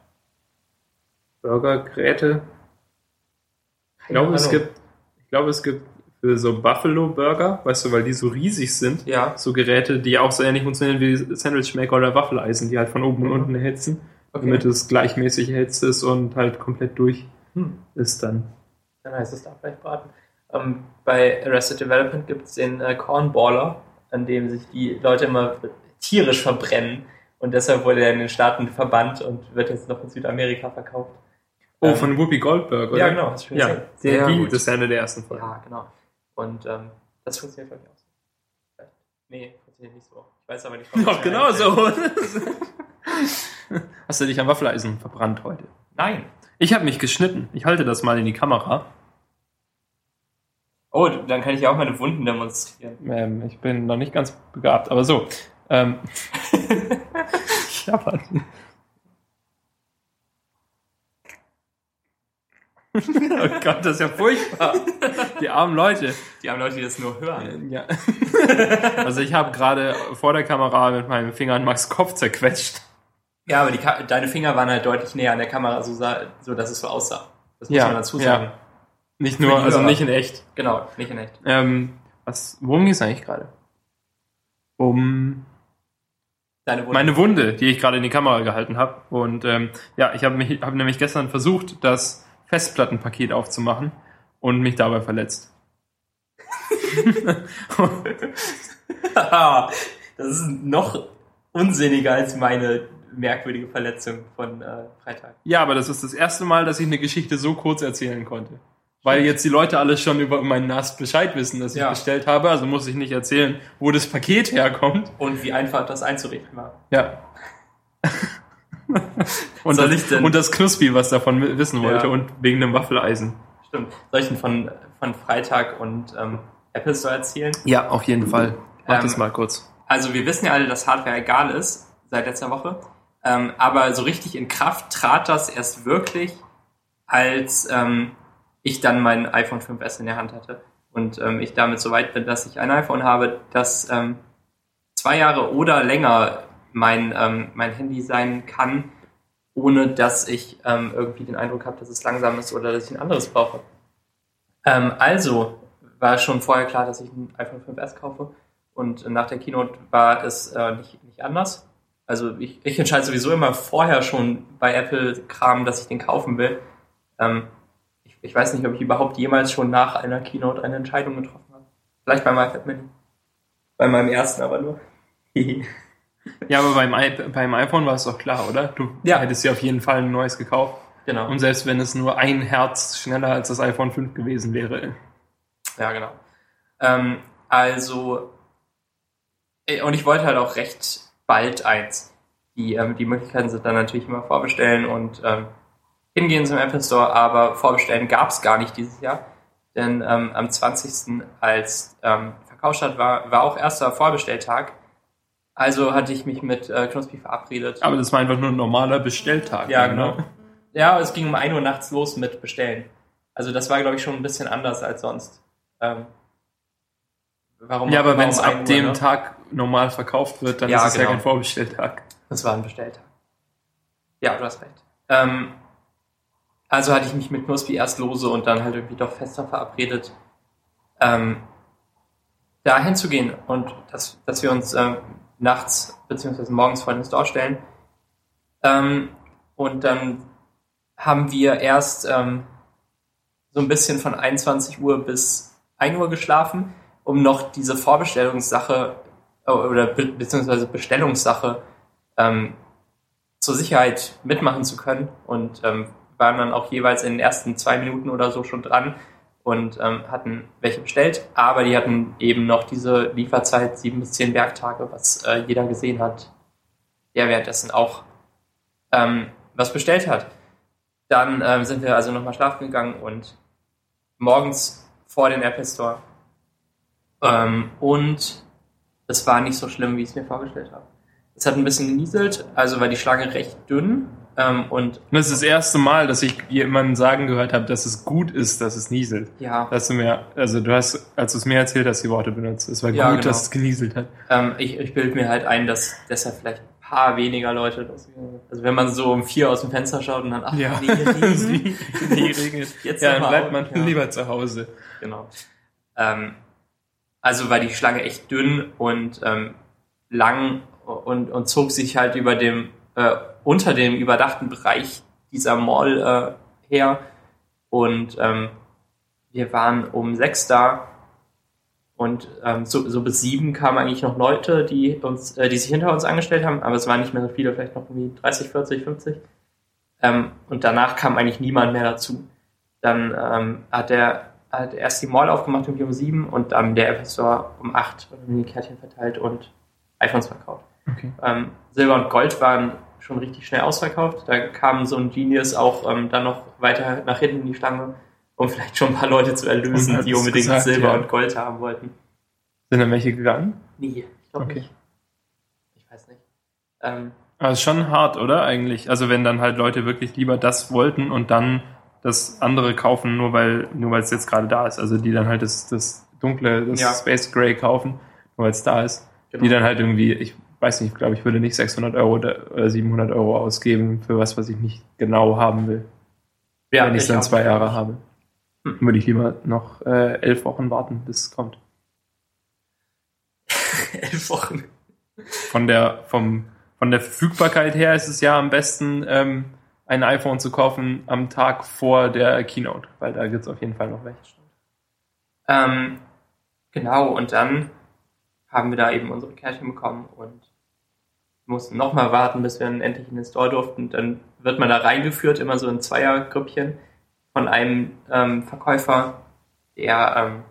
Burgergeräte. Ich glaube, es gibt, ich glaube, es gibt für so Buffalo Burger, weißt du, weil die so riesig sind, Ja, so Geräte, die auch so ähnlich funktionieren wie Sandwichmaker oder Waffeleisen, die halt von oben und unten erhitzen, okay. damit es gleichmäßig erhitzt ist und halt komplett durch Hm. ist dann. Dann heißt es da vielleicht braten. Ähm, bei Arrested Development gibt es den äh, Cornballer, an dem sich die Leute immer tierisch verbrennen. Und deshalb wurde er in den Staaten verbannt und wird jetzt noch in Südamerika verkauft. Oh, Ähm, von Whoopi Goldberg, oder? Ja, genau. Hast du schon Ja, gesehen. Sehr die, gut. das ist eine der ersten Folgen. Ja, genau. Und ähm, das funktioniert glaube ich auch so. Vielleicht. Nee, funktioniert nicht so. Ich weiß aber nicht, warum Doch, genau so. Hast du dich am Waffeleisen verbrannt heute? Nein. Ich habe mich geschnitten. Ich halte das mal in die Kamera. Oh, dann kann ich ja auch meine Wunden demonstrieren. Ähm, ich bin noch nicht ganz begabt, aber so. Ähm, halt- oh Gott, das ist ja furchtbar. Die armen Leute. Die haben Leute, die das nur hören. Ja. Also ich habe gerade vor der Kamera mit meinem Finger an Max Kopf zerquetscht. Ja, aber deine Finger waren halt deutlich näher an der Kamera, so, sah, so dass es so aussah. Das muss Ja, man dazu ja. Nicht Für nur, also nicht in echt. Genau, nicht in echt. Ähm, was, worum ging es eigentlich gerade? Um Deine Wunde. meine Wunde, die ich gerade in die Kamera gehalten habe. Und ähm, ja, ich habe hab nämlich gestern versucht, das Festplattenpaket aufzumachen und mich dabei verletzt. das ist noch unsinniger als meine merkwürdige Verletzung von äh, Freitag. Ja, aber das ist das erste Mal, dass ich eine Geschichte so kurz erzählen konnte. Weil jetzt die Leute alle schon über meinen NAS Bescheid wissen, dass ich Ja. bestellt habe, also muss ich nicht erzählen, wo das Paket herkommt. Und wie einfach das einzurichten war. Ja. und, Soll das, ich denn- und das Knuspi, was davon wissen wollte Ja. und wegen dem Waffeleisen. Stimmt. Soll ich denn von, von Freitag und ähm, Apple Store erzählen? Ja, auf jeden Fall. Mach Ähm, das mal kurz. Also wir wissen ja alle, dass Hardware egal ist seit letzter Woche. Ähm, aber so richtig in Kraft trat das erst wirklich, als ähm, ich dann mein iPhone 5S in der Hand hatte. Und ähm, ich damit so weit bin, dass ich ein iPhone habe, das ähm, zwei Jahre oder länger mein, ähm, mein Handy sein kann, ohne dass ich ähm, irgendwie den Eindruck habe, dass es langsam ist oder dass ich ein anderes brauche. Ähm, also war schon vorher klar, dass ich ein iPhone 5S kaufe. Und nach der Keynote war es äh, nicht, nicht anders. Also ich, ich entscheide sowieso immer vorher schon bei Apple-Kram, dass ich den kaufen will. Ähm, ich, weiß nicht, ob ich überhaupt jemals schon nach einer Keynote eine Entscheidung getroffen habe. Vielleicht beim iPad Mini. Bei meinem ersten aber nur. Ja, aber beim, I beim iPhone war es doch klar, oder? Du Ja. hättest dir auf jeden Fall ein neues gekauft. genau. Und selbst wenn es nur ein Herz schneller als das iPhone 5 gewesen wäre. Ja, genau. Ähm, also, äh, und ich wollte halt auch recht bald eins. Die, ähm, die Möglichkeiten sind dann natürlich immer vorbestellen und ähm, hingehen zum Apple Store, aber vorbestellen gab es gar nicht dieses Jahr. Denn ähm, am 20. als ähm, Verkaufsstart war, war auch erster Vorbestelltag. Also hatte ich mich mit äh, Knospi verabredet. Aber das war einfach nur ein normaler Bestelltag. Ja, ne? genau. Ja, es ging um 1 Uhr nachts los mit Bestellen. Also das war, glaube ich, schon ein bisschen anders als sonst. Ähm, warum Ja, aber wenn es 1 ab Uhr, dem ne? Tag normal verkauft wird, dann Ja, ist es ja genau. kein Vorbestelltag. Das war ein Bestelltag. Ja, du hast recht. Ähm, also hatte ich mich mit Knospi erst lose und dann halt irgendwie doch fester verabredet, ähm, dahin zu gehen und dass, dass wir uns ähm, nachts beziehungsweise morgens vor den Store stellen. Ähm, und dann haben wir erst ähm, so ein bisschen von 21 Uhr bis 1 Uhr geschlafen, um noch diese Vorbestellungssache äh, oder be beziehungsweise Bestellungssache ähm, zur Sicherheit mitmachen zu können und ähm, waren dann auch jeweils in den ersten zwei Minuten oder so schon dran und ähm, hatten welche bestellt, aber die hatten eben noch diese Lieferzeit sieben bis zehn Werktage, was äh, jeder gesehen hat, der währenddessen auch ähm, was bestellt hat. Dann ähm, sind wir also nochmal schlafen gegangen und morgens vor den Apple Store. Ähm, und es war nicht so schlimm, wie ich es mir vorgestellt habe. Es hat ein bisschen genieselt, also war die Schlange recht dünn ähm, und das ist das erste Mal, dass ich jemanden sagen gehört habe, dass es gut ist, dass es nieselt. ja, Dass du mir, also du hast, als du es mir erzählt hast, die Worte benutzt. Es war Ja, gut, genau. dass es genieselt hat. ähm, ich, ich bilde mir halt ein, dass deshalb vielleicht ein paar weniger Leute das Also wenn man so um vier aus dem Fenster schaut und dann, ach, Ja, nee, Regen. Die regnet. Jetzt ja, dann bleibt man ja. lieber zu Hause. Genau. Ähm, also war die Schlange echt dünn und ähm, lang und, und zog sich halt über dem, äh, unter dem überdachten Bereich dieser Mall äh, her. Und ähm, wir waren um sechs da und ähm, so, so bis sieben kamen eigentlich noch Leute, die uns, äh, die sich hinter uns angestellt haben, aber es waren nicht mehr so viele, vielleicht noch irgendwie 30, 40, 50. Ähm, und danach kam eigentlich niemand mehr dazu. Dann ähm, hat der hat erst die Mall aufgemacht irgendwie um sieben und dann der Apple Store um acht und die Kärtchen verteilt und iPhones verkauft. Okay. Ähm, Silber und Gold waren schon richtig schnell ausverkauft. Da kam so ein Genius auch ähm, dann noch weiter nach hinten in die Schlange, um vielleicht schon ein paar Leute zu erlösen, die unbedingt gesagt, Silber ja. und Gold haben wollten. Sind dann welche gegangen? Nee, ich glaube Okay. nicht. Ich weiß nicht. Ähm, Aber ist schon hart, oder? Eigentlich. Also wenn dann halt Leute wirklich lieber das wollten und dann das andere kaufen, nur weil, nur weil es jetzt gerade da ist. Also die dann halt das, das dunkle, das Ja. Space Gray kaufen, nur weil es da ist. Genau. Die dann halt irgendwie, ich weiß nicht, ich glaube, ich würde nicht 600 Euro oder oder 700 Euro ausgeben für was, was ich nicht genau haben will. ja, wenn ich es dann zwei Jahre habe. Hm. Würde ich lieber noch äh, elf Wochen warten, bis es kommt. Elf Wochen. Von der, vom, von der Verfügbarkeit her ist es ja am besten, ähm, ein iPhone zu kaufen am Tag vor der Keynote, weil da gibt's auf jeden Fall noch welche. Ähm, genau, und dann haben wir da eben unsere Kärtchen bekommen und mussten nochmal warten, bis wir dann endlich in den Store durften. Dann wird man da reingeführt, immer so in Zweiergrüppchen von einem ähm, Verkäufer, der ähm,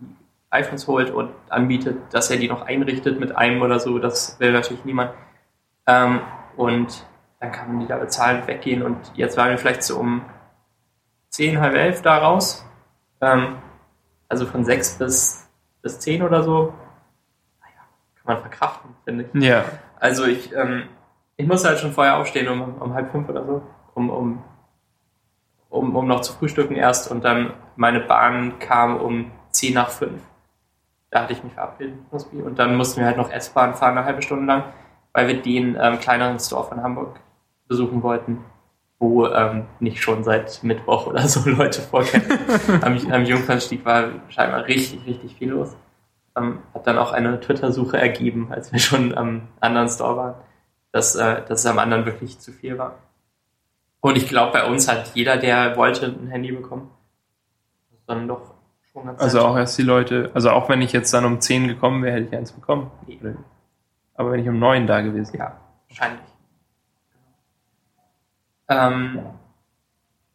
die iPhones holt und anbietet, dass er die noch einrichtet mit einem oder so. Das will natürlich niemand. Ähm, und dann kann man die da bezahlen, weggehen und jetzt waren wir vielleicht so um zehn, halb elf da raus. Ähm, also von sechs bis, bis zehn oder so. Naja, kann man verkraften, finde ich. Ja. Also ich, ähm, ich musste halt schon vorher aufstehen, um, um halb fünf oder so, um, um, um, um noch zu frühstücken erst und dann meine Bahn kam um zehn nach fünf. Da hatte ich mich verabredet und dann mussten wir halt noch S-Bahn fahren, eine halbe Stunde lang, weil wir den ähm, kleineren Store von Hamburg besuchen wollten, wo ähm, nicht schon seit Mittwoch oder so Leute vorkennen. am, am Jungfernstieg war scheinbar richtig, richtig viel los. Ähm, hat dann auch eine Twitter-Suche ergeben, als wir schon am anderen Store waren, dass, äh, dass es am anderen wirklich zu viel war. Und ich glaube, bei uns hat jeder, der wollte, ein Handy bekommen. Das dann doch schon ganz Also auch erst die Leute, also auch wenn ich jetzt dann um 10 gekommen wäre, hätte ich eins bekommen. Nee. Aber wenn ich um 9 da gewesen Ja, wahrscheinlich. Ähm,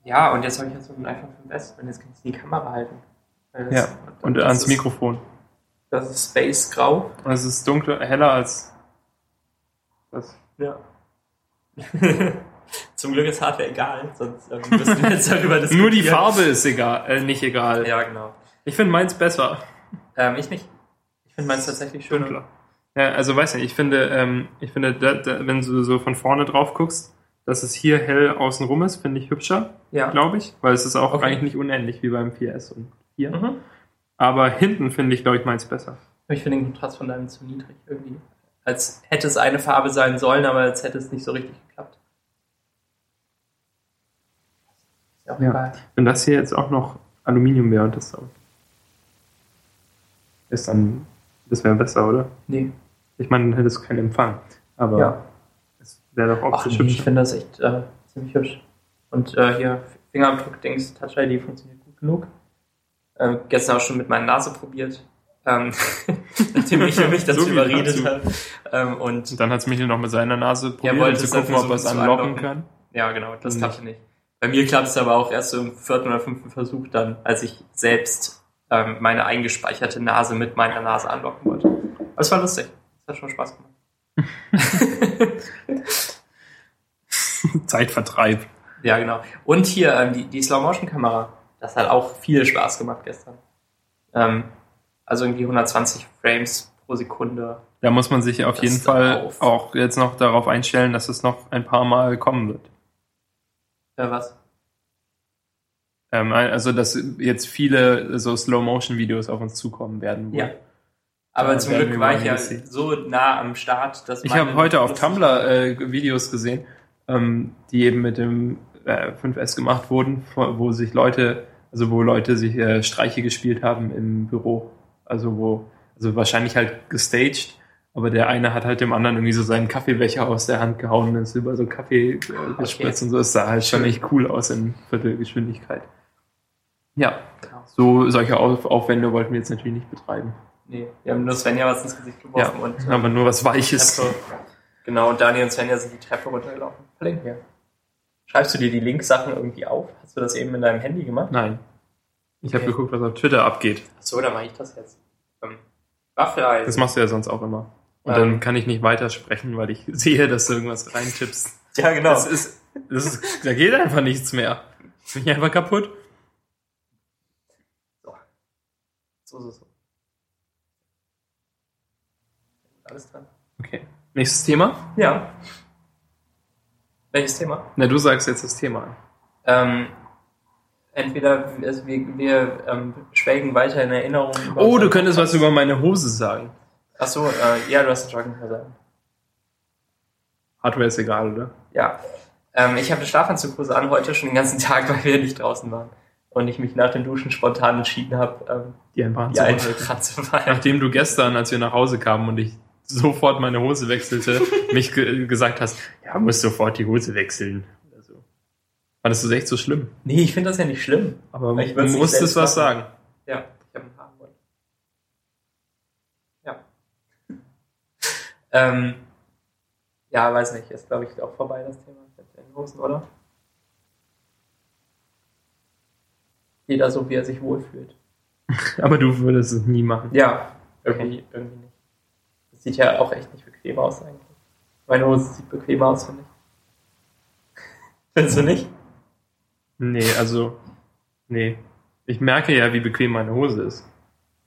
ja, und jetzt habe ich jetzt so ein iPhone 5S und jetzt kann ich die Kamera halten. Weil Ja, und das ans Mikrofon. Das ist Space Grau. Und es ist dunkler, heller als das. Ja. Zum Glück ist Hardware egal, sonst ähm, müssen wir jetzt darüber diskutieren. Nur die Farbe ist egal, äh, nicht egal. Ja, genau. Ich finde meins besser. Ähm, ich nicht. Ich finde meins tatsächlich schöner. Dunkler. Ja, also weiß nicht, ich finde, ähm, ich finde, da, da, wenn du so von vorne drauf guckst, dass es hier hell außenrum ist, finde ich hübscher, Ja. glaube ich, weil es ist auch Okay. eigentlich nicht unähnlich wie beim 4S und 4. Mhm. Aber hinten finde ich, glaube ich, meins besser. Ich finde den Kontrast von deinem zu niedrig irgendwie. Als hätte es eine Farbe sein sollen, aber als hätte es nicht so richtig geklappt. Ist ja auch Ja. egal. Wenn das hier jetzt auch noch Aluminium wäre und das so ist dann, das wäre besser, oder? Nee. Ich meine, dann hättest du keinen Empfang. Aber Ja. es wäre doch Ach, optisch nee, ich hübscher. finde das echt äh, ziemlich hübsch. Und äh, hier, Fingerabdruck-Dings, Touch ID funktioniert gut genug. Ähm, gestern auch schon mit meiner Nase probiert. Ähm, nachdem ich mich dazu So überredet habe. Ähm, und Und dann hat es Michel noch mit seiner Nase probiert, um zu gucken, ob er es anlocken kann. ja, genau, das klappte nicht. Bei mir klappt es aber auch erst so im vierten oder fünften Versuch dann, als ich selbst ähm, meine eingespeicherte Nase mit meiner Nase anlocken wollte. Aber es war lustig. Es hat schon Spaß gemacht. Zeitvertreib. Ja, genau. Und hier ähm, die, die Slow-Motion-Kamera. Das hat auch viel Spaß gemacht gestern. Ähm, also irgendwie 120 Frames pro Sekunde. Da muss man sich auf jeden Fall drauf. auch jetzt noch darauf einstellen, dass es noch ein paar Mal kommen wird. Ja, was? Ähm, also, dass jetzt viele so Slow-Motion-Videos auf uns zukommen werden. wohl. Ja. Aber Ja, zum Glück war ich ja wieder sehen. so nah am Start, dass Ich habe heute auf Tumblr äh, Videos gesehen, ähm, die eben mit dem äh, 5S gemacht wurden, wo sich Leute, also wo Leute sich äh, Streiche gespielt haben im Büro. Also wo, also wahrscheinlich halt gestaged, aber der eine hat halt dem anderen irgendwie so seinen Kaffeebecher aus der Hand gehauen und ist über so Kaffee äh, gespritzt und so. Es sah halt schon echt cool aus in Viertelgeschwindigkeit. Ja, Genau. so solche Auf Aufwände wollten wir jetzt natürlich nicht betreiben. Nee, wir haben nur Svenja was ins Gesicht Ja, geworfen und aber nur was Weiches. Treppe. Genau, und Dani und Svenja sind die Treppe runtergelaufen. Verlinken wir. Schreibst du dir die Link-Sachen irgendwie auf? Hast du das eben in deinem Handy gemacht? Nein. Ich habe Okay. geguckt, was auf Twitter abgeht. Achso, dann mache ich das jetzt. Ähm, Waffeleisen. Das machst du ja sonst auch immer. Und Ähm. dann kann ich nicht weitersprechen, weil ich sehe, dass du irgendwas reintippst. ja, genau. Das ist, das ist, da geht einfach nichts mehr. Bin ich einfach kaputt. so, so, so. Alles dran. Okay. Nächstes Thema? Ja. Welches Thema? Na, du sagst jetzt das Thema. Ähm, entweder also wir, wir ähm, schwelgen weiter in Erinnerungen. über Oh, du könntest was über meine Hose sagen. Achso, äh, ja, du hast eine Jogginghose an. Hardware ist egal, oder? Ja. Ähm, ich habe eine Schlafanzughose an heute schon den ganzen Tag, weil wir nicht draußen waren. Und ich mich nach dem Duschen spontan entschieden habe, ähm, Die einfach anzufahren. Nachdem du gestern, als wir nach Hause kamen und ich sofort meine Hose wechselte, mich ge gesagt hast, ja, muss sofort die Hose wechseln. Oder so. Fandest du das echt so schlimm? Nee, ich finde das ja nicht schlimm. Aber Ich du musstest was machen. sagen. Ja, ich habe einen Haarmund. Ja. ähm, ja, weiß nicht, ist glaube ich auch vorbei das Thema mit den Hosen, oder? Jeder so, wie er sich wohlfühlt. Aber du würdest es nie machen. Ja, irgendwie, irgendwie nicht. Sieht ja auch echt nicht bequem aus eigentlich. Meine Hose sieht bequem aus, finde ich. Findest du nicht? Nee, also, nee. Ich merke ja, wie bequem meine Hose ist.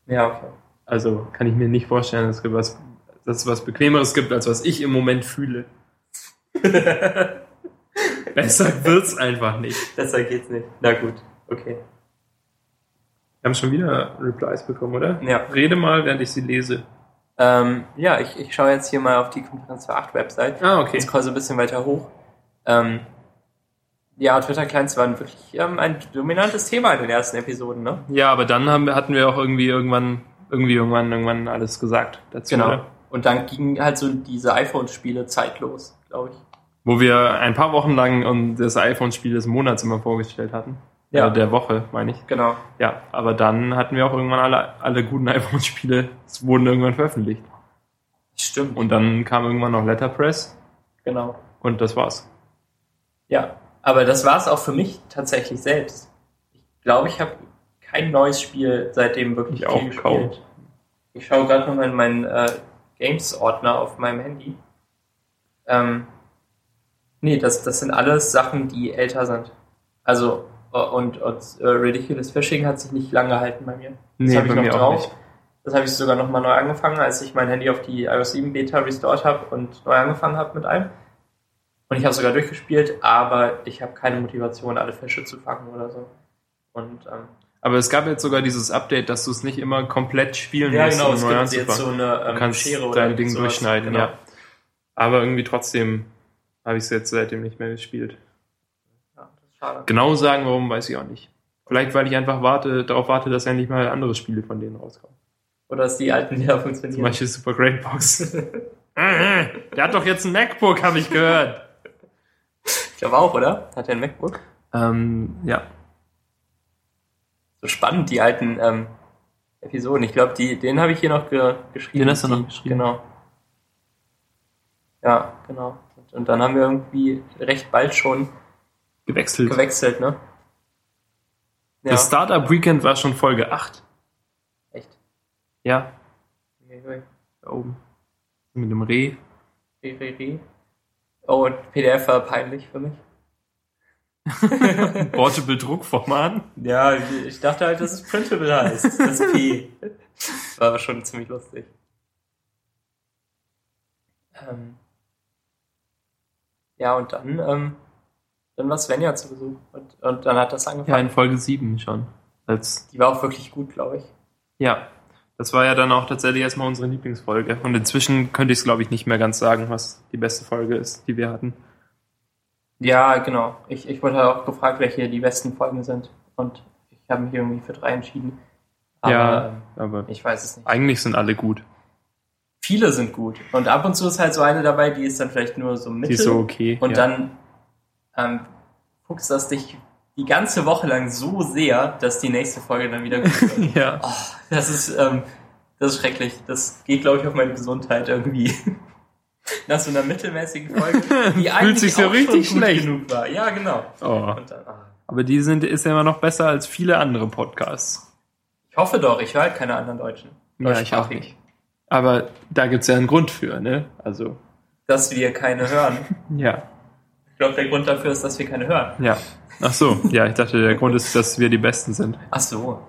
Ja, okay. Also kann ich mir nicht vorstellen, dass es was, dass es was Bequemeres gibt, als was ich im Moment fühle. Besser wird's einfach nicht. Besser geht's nicht. Na gut, okay. Wir haben schon wieder Replies bekommen, oder? Ja. Rede mal, während ich sie lese. Ähm, ja, ich, ich schaue jetzt hier mal auf die Konferenz für 8 Website. Ah, okay. Ich scroll so ein bisschen weiter hoch. Ähm, ja, Twitter-Clients waren wirklich ähm, ein dominantes Thema in den ersten Episoden, ne? Ja, aber dann haben, hatten wir auch irgendwie irgendwann, irgendwie irgendwann, irgendwann alles gesagt dazu. Genau. Oder? Und dann ging halt so diese iPhone-Spiele zeitlos, glaube ich. Wo wir ein paar Wochen lang das iPhone-Spiel des Monats immer vorgestellt hatten. Ja. Äh, der Woche, meine ich. Genau. Ja, aber dann hatten wir auch irgendwann alle, alle guten iPhone-Spiele, es wurden irgendwann veröffentlicht. Stimmt. Und dann kam irgendwann noch Letterpress genau. und das war's. Ja, aber das war es auch für mich tatsächlich selbst. Ich glaube, ich habe kein neues Spiel seitdem wirklich Ich auch viel kaum. gespielt. Ich schaue gerade noch mal in meinen äh, Games-Ordner auf meinem Handy. Ähm, nee, das, das sind alles Sachen, die älter sind. Also, und, und äh, Ridiculous Fishing hat sich nicht lange gehalten bei mir. Das Nee, habe ich noch drauf. Das habe ich sogar noch mal neu angefangen, als ich mein Handy auf die iOS 7 Beta restored habe und neu angefangen habe mit einem. Und ich habe sogar durchgespielt, aber ich habe keine Motivation, alle Fische zu fangen oder so. Und ähm, Aber es gab jetzt sogar dieses Update, dass du es nicht immer komplett spielen ja, musst, genau, um es neu gibt jetzt so eine ähm, Du kannst Schere oder dein Ding sowas. durchschneiden, Genau. ja. Aber irgendwie trotzdem habe ich es jetzt seitdem nicht mehr gespielt. Schade. Genau sagen, warum, weiß ich auch nicht. Vielleicht, weil ich einfach warte, darauf warte, dass endlich mal andere Spiele von denen rauskommen. Oder dass die alten wieder Zum funktionieren. Beispiel Super Great Box. Der hat doch jetzt ein MacBook, habe ich gehört. Ich glaube auch, oder? Hat er ein MacBook? Ähm, ja. So spannend, die alten ähm, Episoden. Ich glaube, die, den habe ich hier noch ge geschrieben. Den hast du noch geschrieben. Genau. Ja, genau. Und dann haben wir irgendwie recht bald schon Gewechselt. gewechselt, ne? Ja, Das Startup Weekend war schon Folge 8. echt. Ja, da oben. Mit dem Reh. Re, re, re. Oh, und PDF war peinlich für mich. Portable Druckformat. Ja, ich dachte halt, dass es Printable heißt. Das P. War aber schon ziemlich lustig. Ähm, ja, und dann, ähm, dann war Svenja zu Besuch. Und, und dann hat das Ja, angefangen. in Folge 7 schon. Als, Die war auch wirklich gut, glaube ich. ja, das war ja dann auch tatsächlich erstmal unsere Lieblingsfolge. Und inzwischen könnte ich es, glaube ich, nicht mehr ganz sagen, was die beste Folge ist, die wir hatten. Ja, genau. Ich, ich wurde auch gefragt, welche die besten Folgen sind. Und ich habe mich irgendwie für drei entschieden. Aber ja, aber ich weiß es nicht. eigentlich sind alle gut. Viele sind gut. Und ab und zu ist halt so eine dabei, die ist dann vielleicht nur so Die mittel. ist so okay. Und ja. dann ähm, fuchst das dich die ganze Woche lang so sehr, dass die nächste Folge dann wieder gut wird. ja. oh, das ist ähm, das ist schrecklich. Das geht, glaube ich, auf meine Gesundheit irgendwie. Nach so einer mittelmäßigen Folge, die eigentlich sich so auch richtig schon gut schlecht. genug war. Ja, genau. Oh. Dann, ah. Aber die sind, ist ja immer noch besser als viele andere Podcasts. Ich hoffe doch, ich höre halt keine anderen Deutschen. Ja, ich auch nicht. Aber da gibt's ja einen Grund für, ne? Also, Dass wir keine hören. ja. Ich glaube, der Grund dafür ist, dass wir keine hören. Ja. Ach so, ja, ich dachte, der Grund ist, dass wir die Besten sind. Ach so.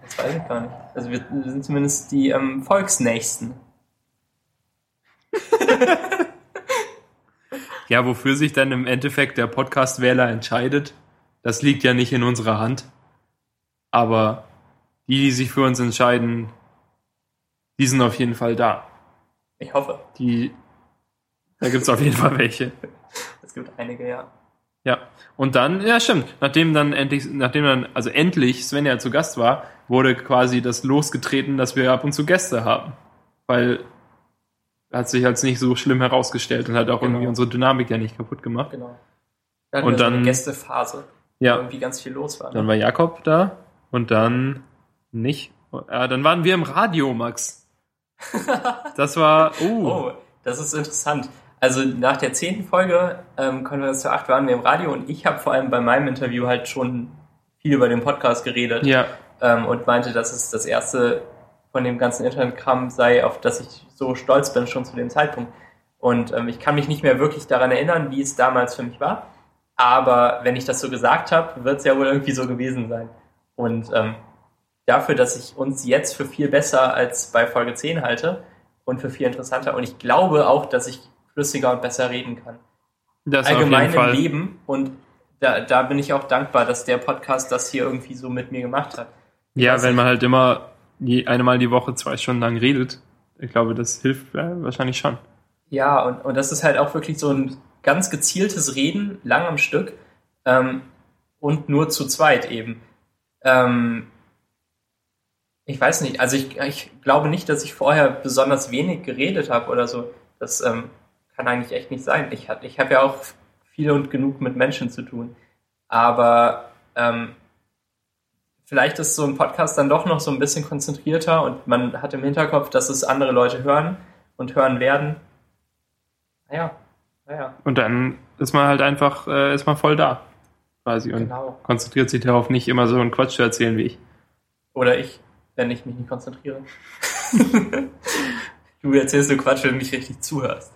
Das weiß ich gar nicht. Also wir, sind zumindest die ähm, Volksnächsten. Ja, wofür sich dann im Endeffekt der Podcast-Wähler entscheidet, das liegt ja nicht in unserer Hand. Aber die, die sich für uns entscheiden, die sind auf jeden Fall da. Ich hoffe. Die, da gibt's auf jeden Fall welche. Es gibt einige, ja. Ja. Und dann, ja stimmt, nachdem dann endlich, nachdem dann, also endlich Svenja zu Gast war, wurde quasi das losgetreten, dass wir ab und zu Gäste haben. Weil hat sich als nicht so schlimm herausgestellt und hat auch Genau. irgendwie unsere Dynamik ja nicht kaputt gemacht. Genau. Dann Und dann dann- eine Gästephase, wo Ja, irgendwie ganz viel los war. dann Ne? war Jakob da und dann nicht. Äh, dann waren wir im Radio, Max. Das war, oh, Oh, das ist interessant. Also nach der zehnten Folge ähm, Konferenz zu 8 waren wir im Radio und ich habe vor allem bei meinem Interview halt schon viel über den Podcast geredet ja, ähm, und meinte, dass es das erste von dem ganzen Internetkram sei, auf das ich so stolz bin schon zu dem Zeitpunkt. Und ähm, ich kann mich nicht mehr wirklich daran erinnern, wie es damals für mich war. Aber wenn ich das so gesagt habe, wird es ja wohl irgendwie so gewesen sein. Und ähm, dafür, dass ich uns jetzt für viel besser als bei Folge 10 halte und für viel interessanter. Und ich glaube auch, dass ich flüssiger und besser reden kann. das Allgemein im Fall. Leben. Und da, da bin ich auch dankbar, dass der Podcast das hier irgendwie so mit mir gemacht hat. Ja, weiß wenn man halt immer je, einmal die Woche zwei Stunden lang redet. Ich glaube, das hilft äh, wahrscheinlich schon. Ja, und, und das ist halt auch wirklich so ein ganz gezieltes Reden, lang am Stück ähm, und nur zu zweit eben. Ähm, ich weiß nicht, also ich, ich glaube nicht, dass ich vorher besonders wenig geredet habe oder so. Das ähm, kann eigentlich echt nicht sein. Ich, hab- ich habe ja auch viel und genug mit Menschen zu tun. Aber ähm, vielleicht ist so ein Podcast dann doch noch so ein bisschen konzentrierter und man hat im Hinterkopf, dass es andere Leute hören und hören werden. Naja, naja, Und dann ist man halt einfach, äh, ist man voll da. Quasi. Und genau. konzentriert sich darauf, nicht immer so einen Quatsch zu erzählen wie ich. Oder ich, wenn ich mich nicht konzentriere. du erzählst so Quatsch, wenn du mich richtig zuhörst.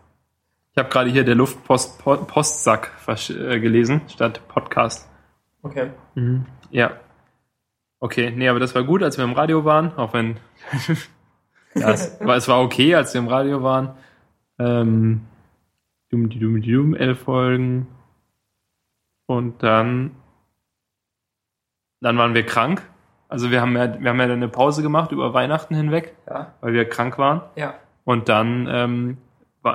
Ich habe gerade hier der Luftpost Po- Postsack äh, gelesen, statt Podcast. Okay. Mhm. Ja. Okay, nee, aber das war gut, als wir im Radio waren, auch wenn ja, es, war, es war okay, als wir im Radio waren. Ähm, dumm, die dumm, elf Folgen. Und dann, dann waren wir krank. Also wir haben ja, wir haben ja dann eine Pause gemacht über Weihnachten hinweg, Ja, weil wir krank waren. ja. Und dann, ähm,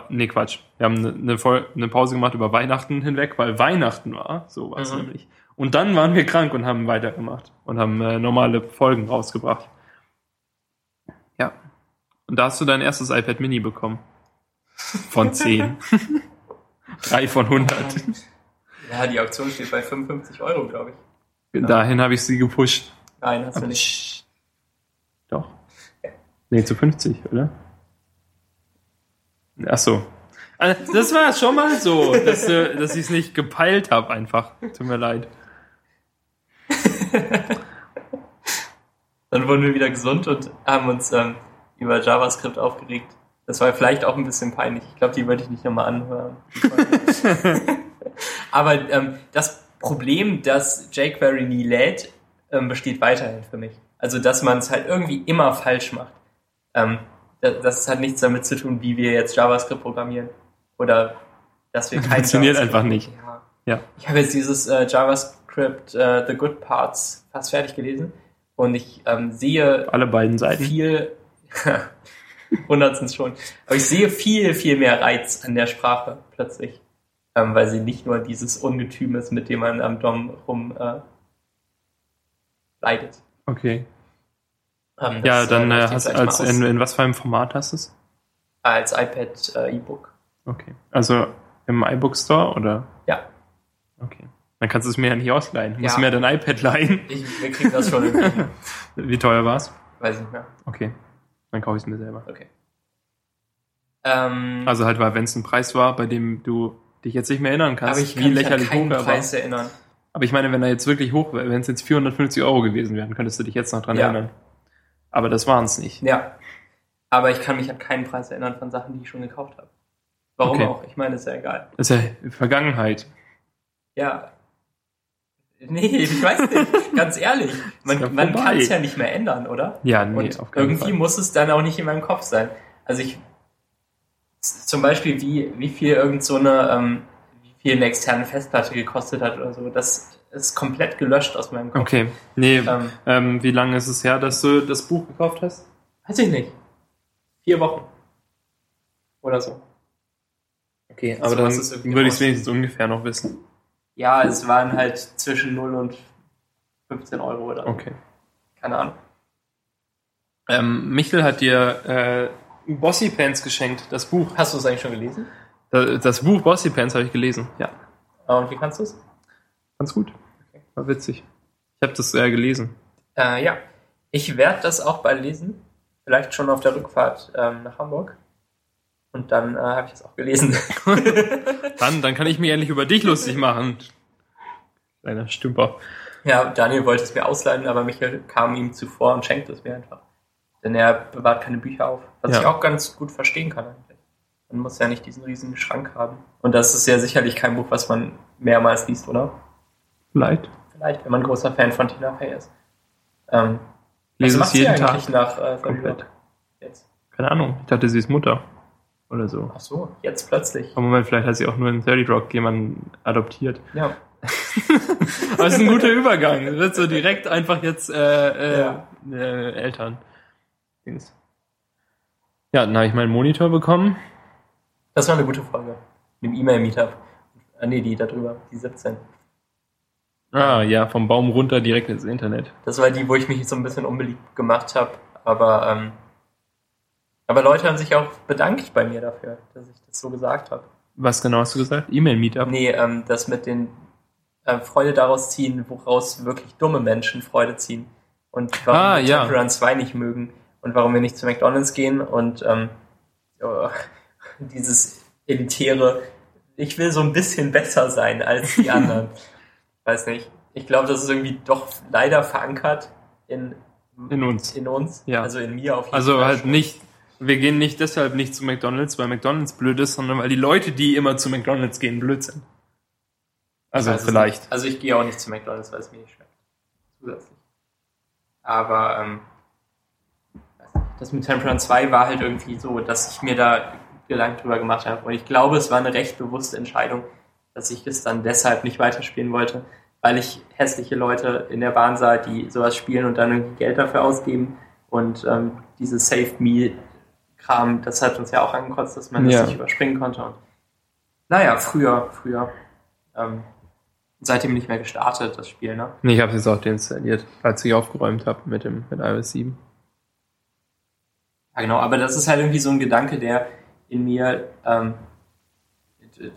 nee, Quatsch. Wir haben eine, eine, eine Pause gemacht über Weihnachten hinweg, weil Weihnachten war. So war es Mhm. nämlich. Und dann waren wir krank und haben weitergemacht und haben äh, normale Folgen rausgebracht. Ja. Und da hast du dein erstes iPad Mini bekommen. Von 10. Drei von 100. Ja, die Auktion steht bei 55 Euro, glaube ich. Dahin habe ich sie gepusht. Nein, hast du nicht. Doch. Nee, zu 50, oder? Ach so. Also, Das war schon mal so, dass, äh, dass ich es nicht gepeilt habe einfach. Tut mir leid. Dann wurden wir wieder gesund und haben uns ähm, über JavaScript aufgeregt. Das war vielleicht auch ein bisschen peinlich. Ich glaube, die würde ich nicht nochmal anhören. Aber ähm, das Problem, dass jQuery nie lädt, ähm, besteht weiterhin für mich. Also, dass man es halt irgendwie immer falsch macht. Ähm, das, das hat nichts damit zu tun, wie wir jetzt JavaScript programmieren. Oder dass wir kein Funktioniert JavaScript- einfach nicht. Ja. Ja. Ich habe jetzt dieses äh, JavaScript äh, The Good Parts fast fertig gelesen und ich ähm, sehe Alle beiden Seiten. viel, 100 sind schon, aber ich sehe viel, viel mehr Reiz an der Sprache plötzlich, ähm, weil sie nicht nur dieses Ungetüm ist, mit dem man am DOM rum äh, leidet. Okay. Ähm, Ja, das, dann äh, äh, ich hast, als, in, in was für einem Format hast du es? als iPad äh, E-Book. Okay. Also im iBook Store oder? Ja, Okay. Dann kannst du es mir ja nicht ausleihen. Du musst Ja. mir dein iPad leihen. ich, wir kriegen das schon. Wie teuer war's? Weiß nicht mehr. Okay. Dann kaufe ich es mir selber. Okay. Ähm, Also halt, weil wenn es ein Preis war, bei dem du dich jetzt nicht mehr erinnern kannst, aber ich wie kann mich an lächerlich keinen hoch er war. Preis erinnern. Aber ich meine, wenn er jetzt wirklich hoch wäre, wenn es jetzt 450 Euro gewesen wären, könntest du dich jetzt noch dran Ja. erinnern. Aber das waren es nicht. Ja. Aber ich kann mich an keinen Preis erinnern von Sachen, die ich schon gekauft habe. Warum Okay. auch? Ich meine, ist ja egal. Das ist ja Vergangenheit. Ja. Nee, ich weiß nicht. Ganz ehrlich. Man, ja man kann es ja nicht mehr ändern, oder? Ja, nee, Und auf keinen irgendwie Fall. muss es dann auch nicht in meinem Kopf sein. Also ich zum Beispiel wie, wie viel irgend so eine, ähm, wie viel eine externe Festplatte gekostet hat oder so, das ist komplett gelöscht aus meinem Kopf. Okay. Nee, Ähm, ähm, wie lange ist es her, dass du das Buch gekauft hast? weiß ich nicht. Vier Wochen. Oder so. Okay, aber dann würde ich es wenigstens ungefähr noch wissen. Ja, es waren halt zwischen 0 und 15 Euro oder so. Okay. Keine Ahnung. Ähm, Michel hat dir äh, Bossy Pants geschenkt, das Buch. Hast du es eigentlich schon gelesen? Das, das Buch Bossy Pants habe ich gelesen. Ja, Ah, Und wie kannst du es? ganz gut. War witzig. Ich habe das äh, gelesen. Äh, ja, ich werde das auch bald lesen. Vielleicht schon auf der Rückfahrt ähm, nach Hamburg. Und dann äh, habe ich es auch gelesen. Dann, dann kann ich mich endlich über dich lustig machen. Kleiner Stümper. ja, Daniel wollte es mir ausleihen, aber Michael kam ihm zuvor und schenkte es mir einfach. Denn er bewahrt keine Bücher auf. Was Ja. ich auch ganz gut verstehen kann eigentlich. Man muss ja nicht diesen riesigen Schrank haben. Und das ist ja sicherlich kein Buch, was man mehrmals liest, oder? Vielleicht. Vielleicht, wenn man großer Fan von Tina Fey ist. Ähm, Lese was es sie jeden eigentlich Tag. nach äh, Komplett. Jetzt. Keine Ahnung. Ich dachte, sie ist Mutter. Oder so. Ach so, jetzt plötzlich. Aber Moment, vielleicht hat sie auch nur in 30 Rock jemanden adoptiert. Ja. Aber es ist ein guter Übergang. Das wird so direkt einfach jetzt äh, äh, Ja. äh, Eltern. Dings. Ja, dann habe ich meinen Monitor bekommen. Das war eine gute Folge. Mit dem E-Mail-Meetup. Ah, nee, die da drüber, die 17. Ah, ja, vom Baum runter direkt ins Internet. Das war die, wo ich mich so ein bisschen unbeliebt gemacht habe. Aber, ähm, aber Leute haben sich auch bedankt bei mir dafür, dass ich das so gesagt habe. Was genau hast du gesagt? E-Mail-Meetup? Nee, ähm, das mit den äh, Freude daraus ziehen, woraus wirklich dumme Menschen Freude ziehen. Und warum Ah, wir ja. Temple Run 2 nicht mögen. Und warum wir nicht zu McDonalds gehen. Und ähm, ja, dieses elitäre, ich will so ein bisschen besser sein als die anderen. Weiß nicht. Ich glaube, das ist irgendwie doch leider verankert in, In uns. in uns. Ja. Also in mir auf jeden Also Fall. halt schon. nicht, wir gehen nicht deshalb nicht zu McDonalds, weil McDonalds blöd ist, sondern weil die Leute, die immer zu McDonalds gehen, blöd sind. Also vielleicht. Also ich gehe auch nicht zu McDonalds, weil es mir nicht schmeckt. Zusätzlich. Aber ähm, das mit Temple Run 2 war halt irgendwie so, dass ich mir da Gedanken drüber gemacht habe. Und ich glaube, es war eine recht bewusste Entscheidung, dass ich es dann deshalb nicht weiterspielen wollte, weil ich hässliche Leute in der Bahn sah, die sowas spielen und dann irgendwie Geld dafür ausgeben. Und ähm, dieses Save Me-Kram, das hat uns ja auch angekotzt, dass man Ja. das nicht überspringen konnte. Und naja, früher, früher. Ähm, seitdem nicht mehr gestartet, das Spiel, ne? Ich habe es jetzt auch deinstalliert, als ich aufgeräumt habe mit dem mit iOS 7. Ja, genau, aber das ist halt irgendwie so ein Gedanke, der in mir ähm,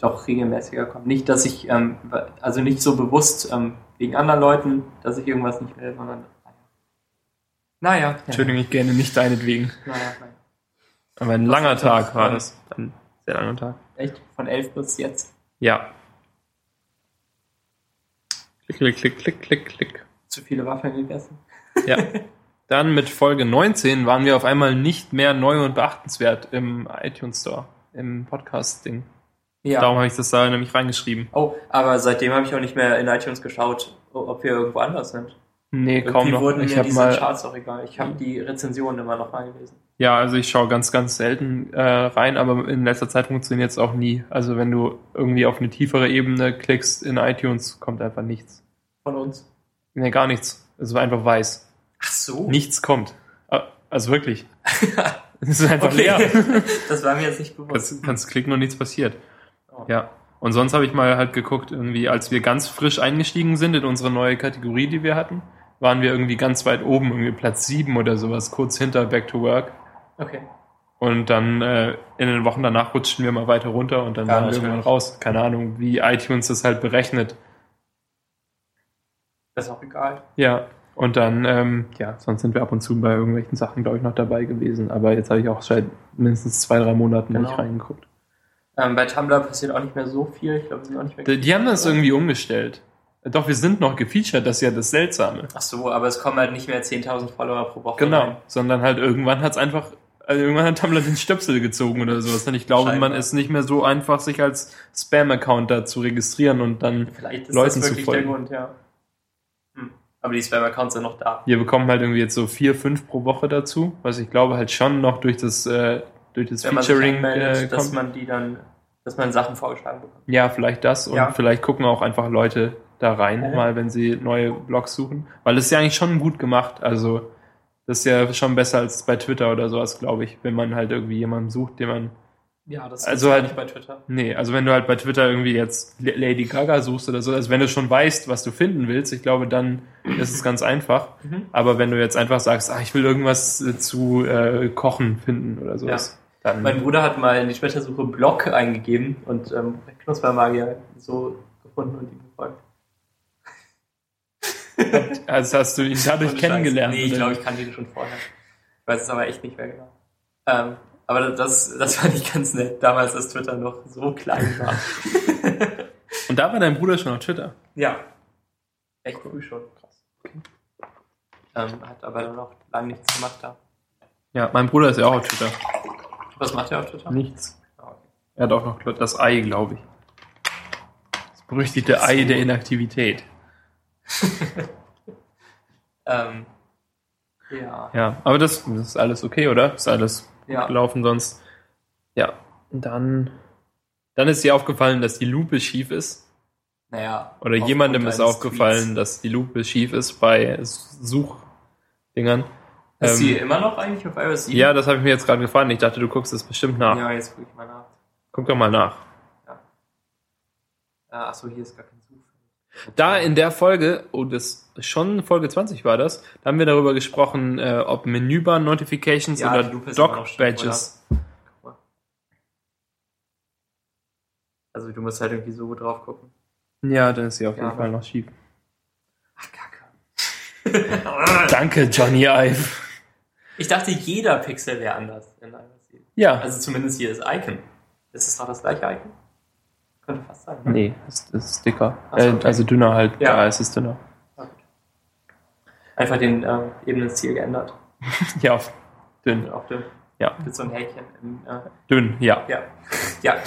doch regelmäßiger kommt. Nicht, dass ich, ähm, also nicht so bewusst ähm, wegen anderen Leuten, dass ich irgendwas nicht will, sondern naja. naja Entschuldigung, ich gerne nicht deinetwegen. Naja, naja. Aber ein langer Tag war das. Ein sehr langer Tag. Echt? Von elf bis jetzt. Ja. Klick, klick, klick, klick, klick, klick. Zu viele Waffeln gegessen. Ja. Dann mit Folge 19 waren wir auf einmal nicht mehr neu und beachtenswert im iTunes Store, im Podcast-Ding. Ja. Darum habe ich das da nämlich reingeschrieben. Oh, aber seitdem habe ich auch nicht mehr in iTunes geschaut, ob wir irgendwo anders sind. Nee, kaum Irgendwie noch. wurden Ich mir habe diese mal, Charts auch egal. Ich habe die Rezensionen immer noch mal gelesen. ja, also ich schaue ganz, ganz selten äh, rein, aber in letzter Zeit funktioniert es auch nie. Also wenn du irgendwie auf eine tiefere Ebene klickst in iTunes, kommt einfach nichts. Von uns. Nee, gar nichts. Es war einfach weiß. Ach so. Nichts kommt. Ah, Also wirklich. Es ist einfach okay. leer. das war mir jetzt nicht bewusst. Kannst, kannst klicken und nichts passiert. Ja. Und sonst habe ich mal halt geguckt, irgendwie, als wir ganz frisch eingestiegen sind in unsere neue Kategorie, die wir hatten, waren wir irgendwie ganz weit oben, irgendwie Platz 7 oder sowas, kurz hinter Back to Work. Okay. Und dann äh, in den Wochen danach rutschten wir mal weiter runter und dann Ja, waren wir irgendwann raus. Keine Ahnung, wie iTunes das halt berechnet. Das ist auch egal. Ja. Und dann, ähm, ja, sonst sind wir ab und zu bei irgendwelchen Sachen, glaube ich, noch dabei gewesen. Aber jetzt habe ich auch seit mindestens zwei, drei Monaten Genau. nicht reingeguckt. Ähm, bei Tumblr passiert auch nicht mehr so viel. Ich glaube, wir sind auch nicht mehr. Die, die haben das irgendwie umgestellt. Doch, wir sind noch gefeatured, das ist ja das Seltsame. Ach so, aber es kommen halt nicht mehr 10.000 Follower pro Woche. Genau. rein. Sondern halt irgendwann hat's einfach, also irgendwann hat Tumblr den Stöpsel gezogen oder sowas. Und ich glaube, Scheinbar. man ist nicht mehr so einfach, sich als Spam-Account da zu registrieren und dann, Vielleicht ist Leuten das zu wirklich der folgen. Grund, ja. Hm. Aber die Spam-Accounts sind noch da. wir bekommen halt irgendwie jetzt so vier, fünf pro Woche dazu, was ich glaube halt schon noch durch das, äh, durch das Wenn man sich Featuring anmeldet, äh, dass kommt. man die dann, dass man Sachen vorgeschlagen bekommt. Ja, vielleicht das und Ja. vielleicht gucken auch einfach Leute da rein, Mhm. mal wenn sie neue Blogs suchen. Weil es ist ja eigentlich schon gut gemacht. Also das ist ja schon besser als bei Twitter oder sowas, glaube ich, wenn man halt irgendwie jemanden sucht, den man Ja, das Also ist halt- nicht bei Twitter. Nee, also wenn du halt bei Twitter irgendwie jetzt Lady Gaga suchst oder so, also wenn du schon weißt, was du finden willst, ich glaube, dann ist es ganz einfach. Mhm. Aber wenn du jetzt einfach sagst, ah, ich will irgendwas äh, zu äh, Kochen finden oder sowas, dann. Mein Bruder hat mal in die Twitter-Suche Blog eingegeben und ähm, Knuspermagier so gefunden und ihm gefolgt. also hast du ihn dadurch kennengelernt. Scheiß. Nee, ich glaube, ich kannte ihn schon vorher. Ich weiß es aber echt nicht mehr genau. Ähm, aber das, das fand ich ganz nett, damals, als Twitter noch so klein war. Und da war dein Bruder schon auf Twitter. ja. Echt früh schon. Krass. Ähm, hat aber dann noch lange nichts gemacht da. Ja, mein Bruder ist ja auch auf Twitter. Was macht er auf Twitter? Nichts. Okay. Er hat auch noch das Ei, glaube ich. Das berüchtigte Ei der Inaktivität. Ähm, ja. Ja, aber das, das ist alles okay, oder? Ist alles Ja. gelaufen sonst. Ja, und dann, dann ist dir aufgefallen, dass die Lupe schief ist. Naja. Oder jemandem ist aufgefallen, Tweets. dass die Lupe schief ist bei Suchdingern. Ist Ähm, sie immer noch eigentlich auf iOS 7? Ja, das habe ich mir jetzt gerade gefragt. Ich dachte, du guckst es bestimmt nach. Ja, jetzt gucke ich mal nach. Guck doch mal nach. Ah, Achso, hier ist gar kein Suchfeld. Da in der Folge, oh, das schon Folge 20 war das, da haben wir darüber gesprochen, äh, ob Menübar-Notifications Ja, oder. Guck mal. Also du musst halt irgendwie so drauf gucken. Ja, dann ist sie auf Ja, jeden Fall noch schief. Ach, Kacke. Danke, Johnny Ive. Ich dachte, jeder Pixel wäre anders in iOS 7. Ja. Also zumindest hier das Icon. Ist es doch das gleiche Icon? Könnte fast sein. ne? nee, es ist dicker. So, äh, okay. Also dünner halt. Ja. Ja, es ist dünner. Gut. Einfach den ähm, Ebenenstil geändert. Ja, dünn. Auf dem, Ja, mit so einem Häkchen. Im, äh, dünn, ja. ja. Ja.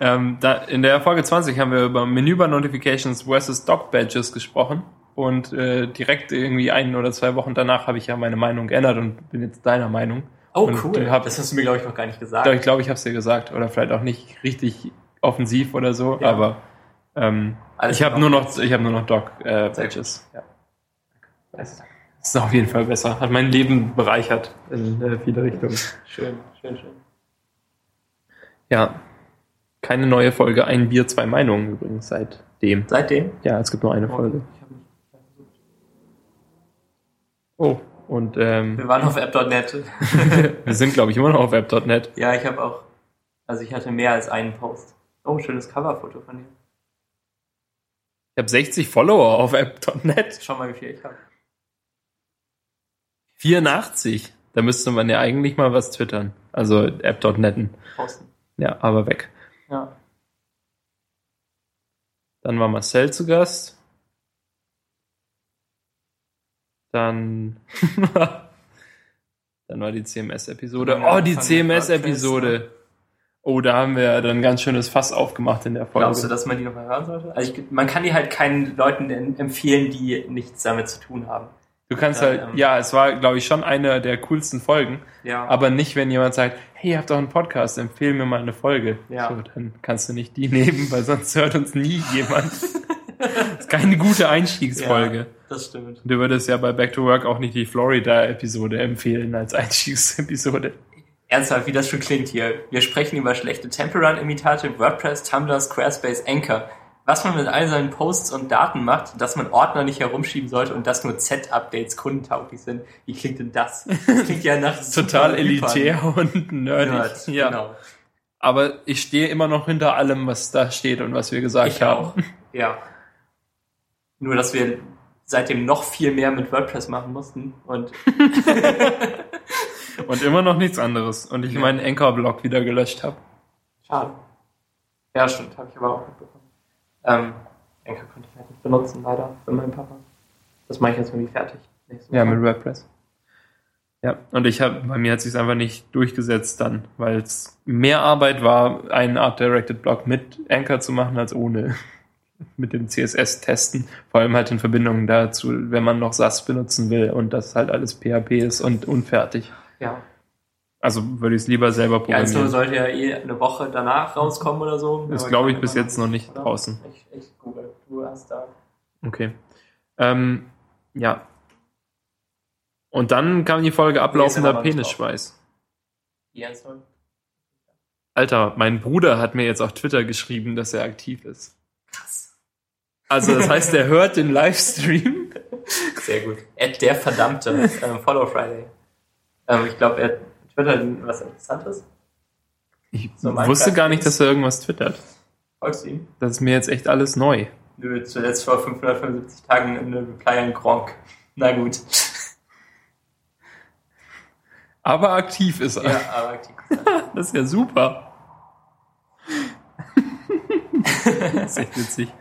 Ähm, da, in der Folge 20 haben wir über Menübar-Notifications versus Doc-Badges gesprochen. Und äh, direkt irgendwie ein oder zwei Wochen danach habe ich ja meine Meinung geändert und bin jetzt deiner Meinung. Oh, Und cool. hab- das hast du mir, glaube ich, noch gar nicht gesagt. Doch, ich glaube, ich habe es dir gesagt. Oder vielleicht auch nicht richtig offensiv oder so. Ja. Aber ähm, ich habe nur noch, ich habe nur noch Doc-Badges. ja. Das ist auf jeden Fall besser. Hat mein Leben bereichert in äh, viele Richtungen. Schön, schön, schön. Ja. Keine neue Folge, ein Bier, zwei Meinungen übrigens seitdem. Seitdem? Ja, es gibt nur eine Folge. Ich hab nicht versucht. Oh, und ähm, Wir waren auf app.net. wir sind, glaube ich, immer noch auf app.net. ja, ich habe auch, also ich hatte mehr als einen Post. Oh, schönes Coverfoto von dir. Ich habe 60 Follower auf app.net. Schau mal, wie viel ich habe. 84. Da müsste man ja eigentlich mal was twittern. Also app.netten. Posten. Ja, aber weg. Ja. Dann war Marcel zu Gast. Dann. dann war die CMS-Episode. Ja, Oh, die CMS-Episode. Oh, da haben wir dann ein ganz schönes Fass aufgemacht in der Folge. Glaubst du, dass man die nochmal hören sollte? Also ich, man kann die halt keinen Leuten en- empfehlen, die nichts damit zu tun haben. Du kannst Ja, halt, ähm, ja, es war, glaube ich, schon eine der coolsten Folgen. Ja. Aber nicht, wenn jemand sagt, hey, ihr habt doch einen Podcast, empfehl mir mal eine Folge. Ja. So, dann kannst du nicht die nehmen, weil sonst hört uns nie jemand. das ist keine gute Einstiegsfolge. Ja, das stimmt. Du würdest ja bei Back to Work auch nicht die Florida-Episode empfehlen als Einstiegsepisode. Ernsthaft, wie das schon klingt hier. Wir sprechen über schlechte Temple-Run-Imitate, WordPress, Tumblr, Squarespace, Anchor. Was man mit all seinen Posts und Daten macht, dass man Ordner nicht herumschieben sollte und dass nur Z-Updates kundentauglich sind. Wie klingt denn das? Das klingt ja nach Total elitär und nerdig. Nerd, ja. Genau. Aber ich stehe immer noch hinter allem, was da steht und was wir gesagt Ich haben. auch. Ja. Nur, dass wir seitdem noch viel mehr mit WordPress machen mussten und Und immer noch nichts anderes. Und ich Ja. meinen Anchor-Blog wieder gelöscht habe. schade. Ja, stimmt, habe ich aber auch mitbekommen. Ähm, Anchor konnte ich halt nicht benutzen, leider, für meinen Papa. Das mache ich jetzt irgendwie fertig. Ja, mit WordPress. Ja, und ich habe, bei mir hat sich einfach nicht durchgesetzt dann, weil es mehr Arbeit war, einen Art Directed Blog mit Anchor zu machen als ohne. Mit dem CSS testen, vor allem halt in Verbindung dazu, wenn man noch SAS benutzen will und das halt alles PHP ist und unfertig. Ja. Also würde ich es lieber selber Die Einzelne programmieren. sollte ja eh eine Woche danach rauskommen oder so. Ist, Aber glaube ich, bis jetzt noch nicht oder? draußen. Ich, ich google. Du hast da. Okay. Ähm, ja. Und dann kam die Folge ablaufender nicht Penisschweiß. Die Einzelne? Alter, mein Bruder hat mir jetzt auf Twitter geschrieben, dass er aktiv ist. Krass. Also das heißt, er hört den Livestream. Sehr gut. Ed der verdammte ähm, Follow Friday. Ähm, ich glaube, er twittert was Interessantes. Ich So, wusste gar nicht, dass er irgendwas twittert. Folgst du ihm? Das ist mir jetzt echt alles neu. Nö, zuletzt vor 575 Tagen eine Reply an Gronk. Na gut. Aber aktiv ist er. Ja, aber aktiv. Das ist ja super. das ist echt witzig.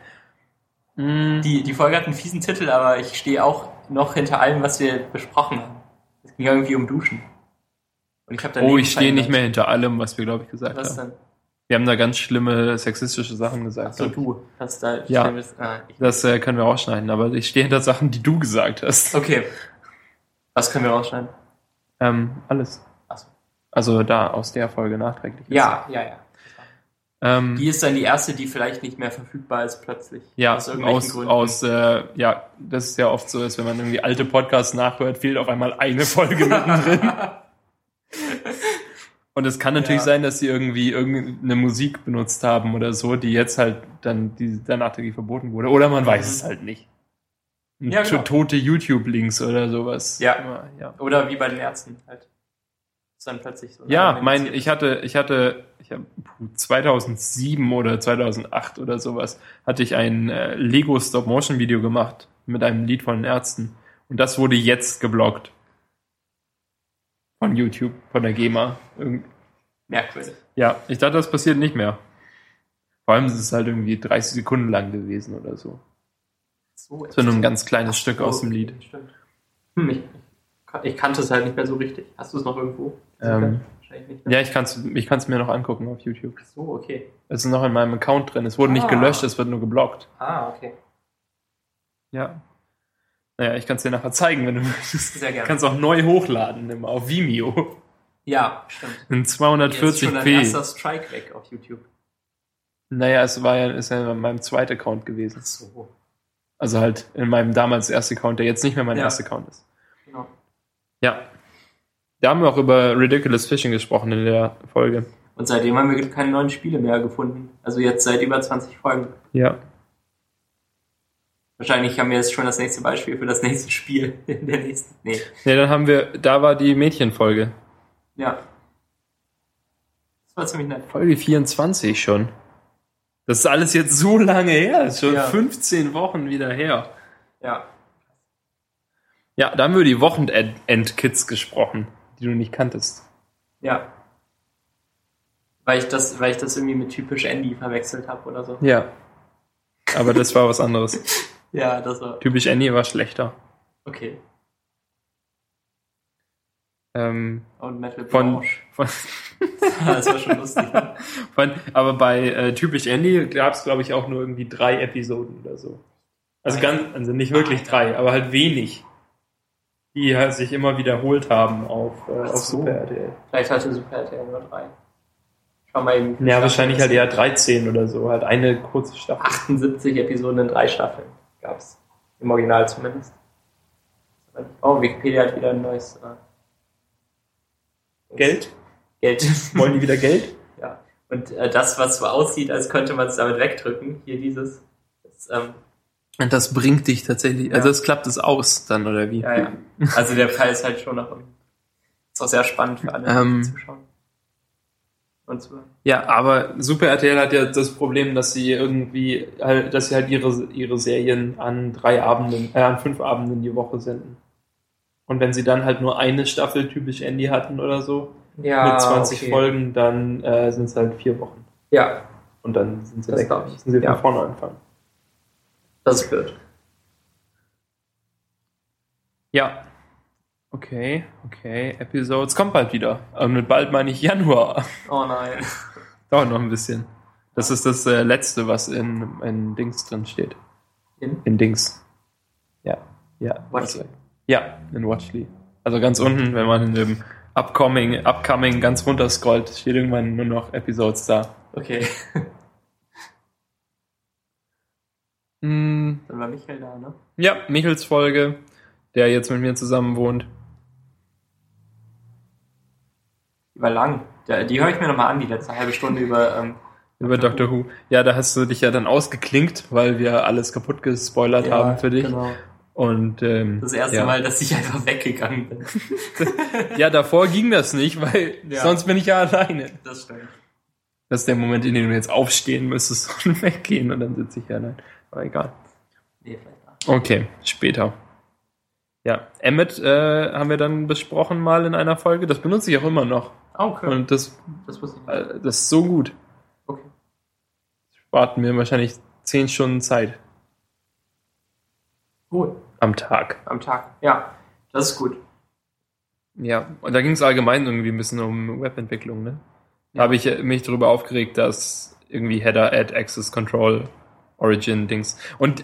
Mm, Die, die Folge hat einen fiesen Titel, aber ich stehe auch noch hinter allem, was wir besprochen haben. Es ging irgendwie um Duschen. Und ich habe Oh, ich stehe nicht mehr hinter allem, was wir, glaube ich, gesagt Was haben. denn? Wir haben da ganz schlimme sexistische Sachen gesagt. Achso, glaub ich. du. Hast da Ja. Schlimmes- Ah, Das äh, können wir rausschneiden, aber ich stehe hinter Sachen, die du gesagt hast. okay. Was können wir rausschneiden? Ähm, alles. Achso. Also da aus der Folge nachträglich. Ja, ja, ja. Ähm, Die ist dann die erste, die vielleicht nicht mehr verfügbar ist plötzlich. ja, aus irgendwelchen aus, Gründen. aus äh, ja, das ist ja oft so, dass wenn man irgendwie alte Podcasts nachhört, fehlt auf einmal eine Folge mittendrin. Und es kann natürlich Ja. sein, dass sie irgendwie irgendeine Musik benutzt haben oder so, die jetzt halt dann die dann nachträglich verboten wurde. Oder man weiß Mhm. es halt nicht. Ja, genau. Tote YouTube-Links oder sowas. Ja. Ja. Oder wie bei den Ärzten halt. Ist dann plötzlich so. Ja, mein, ich hatte, ich hatte, ich habe 2007 oder 2008 oder sowas hatte ich ein äh, Lego Stop Motion Video gemacht mit einem Lied von den Ärzten und das wurde jetzt geblockt von YouTube, von der GEMA. Irgend- Merkwürdig. Ja, ich dachte, das passiert nicht mehr. Vor allem ist es halt irgendwie 30 Sekunden lang gewesen oder so. So, nur ein ganz kleines Ach Stück so, aus dem Lied. Stimmt. Hm, ich, ich kannte es halt nicht mehr so richtig. Hast du es noch irgendwo? Ähm, Nicht mehr. Ja, ich kann es ich kann's mir noch angucken auf YouTube. Ach so, okay. Es ist noch in meinem Account drin. Es wurde nicht Ah. gelöscht, es wird nur geblockt. Ah, okay. Ja. Naja, ich kann es dir nachher zeigen, wenn du möchtest. Sehr gerne. Kannst auch neu hochladen immer auf Vimeo. Ja, stimmt. In Jetzt ist schon dein 240p. erster Strike weg auf YouTube. Naja, es war ja, ist ja in meinem zweiten Account gewesen. Ach so. Also halt in meinem damals ersten Account, der jetzt nicht mehr mein Ja. erster Account ist. Genau. Ja. Da haben wir auch über Ridiculous Fishing gesprochen in der Folge. Und seitdem haben wir keine neuen Spiele mehr gefunden. Also jetzt seit über 20 Folgen. Ja. Wahrscheinlich haben wir jetzt schon das nächste Beispiel für das nächste Spiel in der nächsten. Nee. Ja, dann haben wir, da war die Mädchenfolge. Ja. Das war ziemlich nett. Folge 24 schon. Das ist alles jetzt so lange her. Ist schon Ja. 15 Wochen wieder her. Ja. Ja, da haben wir die Wochenend-Kids gesprochen, die du nicht kanntest. Ja. Weil ich das, weil ich das irgendwie mit typisch Andy verwechselt habe oder so. Ja. Aber das war was anderes. Ja, das war. Typisch Annie war schlechter. Okay. Ähm, Und Metal von, von, das war schon lustig. von, aber bei äh, Typisch Andy gab es, glaube ich, auch nur irgendwie drei Episoden oder so. Also ganz, also nicht wirklich drei, aber halt wenig. Die halt sich immer wiederholt haben auf, äh, auf so. Super RTL. Vielleicht hatte Super RTL nur drei. Schau mal eben. Ja, wahrscheinlich halt eher 13 oder so, halt eine kurze Staffel. 78 Episoden in drei Staffeln gab's. Im Original zumindest. Oh, Wikipedia hat wieder ein neues. Äh, Geld? Geld. Wollen die wieder Geld? ja. Und äh, das, was so aussieht, als könnte man es damit wegdrücken, hier dieses. Das, ähm, Und das bringt dich tatsächlich, also das klappt es aus dann, oder wie? ja, ja. Also der Fall ist halt schon noch. Ist auch sehr spannend für alle Ähm. die zuschauen. Und zu Ja, aber Super RTL hat ja das Problem, dass sie irgendwie, halt, dass sie halt ihre, ihre Serien an drei Abenden, äh, an fünf Abenden die Woche senden. Und wenn sie dann halt nur eine Staffel typisch Andy hatten oder so, ja, mit 20 okay. Folgen, dann äh, sind es halt vier Wochen. Ja, Und dann sind sie Das weg. Müssen sie Ja. von vorne anfangen. Das ist blöd. Ja. Okay, okay. Episodes kommt bald wieder. Und mit bald meine ich Januar. Oh nein. Dauert noch ein bisschen. Das ist das äh, letzte, was in, in Dings drin steht. In? In Dings. Ja. Ja. Watchly. Ja, in Watchly. Also ganz unten, wenn man in dem Upcoming, Upcoming ganz runter scrollt, steht irgendwann nur noch Episodes da. Okay. Mm, Dann war Michael da, ne? ja, Michels Folge, der jetzt mit mir zusammen wohnt. Die war lang. Da, die höre ich mir nochmal an, die letzte halbe Stunde über. Ähm, Über Doctor Who. Ja, da hast du dich ja dann ausgeklinkt, weil wir alles kaputt gespoilert haben für dich. Genau. Und ähm, Das erste ja. Mal, dass ich einfach weggegangen bin. Ja, davor ging das nicht, weil Ja. sonst bin ich ja alleine. Das stimmt. Das ist der Moment, in dem du jetzt aufstehen müsstest und weggehen und dann sitze ich ja allein. Aber egal. Nee, vielleicht auch. Okay, später. Ja, Emmet äh, haben wir dann besprochen mal in einer Folge. Das benutze ich auch immer noch. Ah, okay. Und das, das wusste ich nicht. äh, das ist so gut. Okay. Spart mir wahrscheinlich zehn Stunden Zeit Cool. am Tag. Am Tag. Ja, das ist gut. Ja, und da ging es allgemein irgendwie ein bisschen um Webentwicklung, ne? Da Ja. habe ich mich darüber aufgeregt, dass irgendwie Header, Add, Access Control, Origin, Dings. Und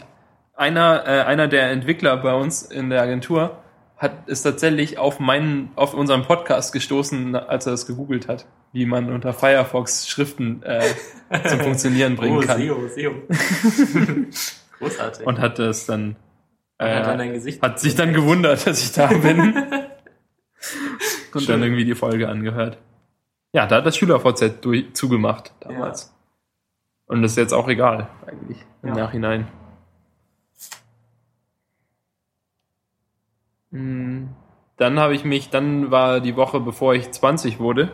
einer, äh, einer der Entwickler bei uns in der Agentur hat ist tatsächlich auf meinen, auf unseren Podcast gestoßen, als er es gegoogelt hat, wie man unter Firefox Schriften äh, zum Funktionieren bringen oh, kann. SEO, SEO. Großartig. Und hat es dann, äh, hat dann hat sich dann gewundert, dass ich da bin. Und dann irgendwie die Folge angehört. Ja, da hat das SchülerVZ durch, zugemacht damals. Und das ist jetzt auch egal, eigentlich, im Ja. Nachhinein. Mm, Dann habe ich mich, dann war die Woche, bevor ich 20 wurde,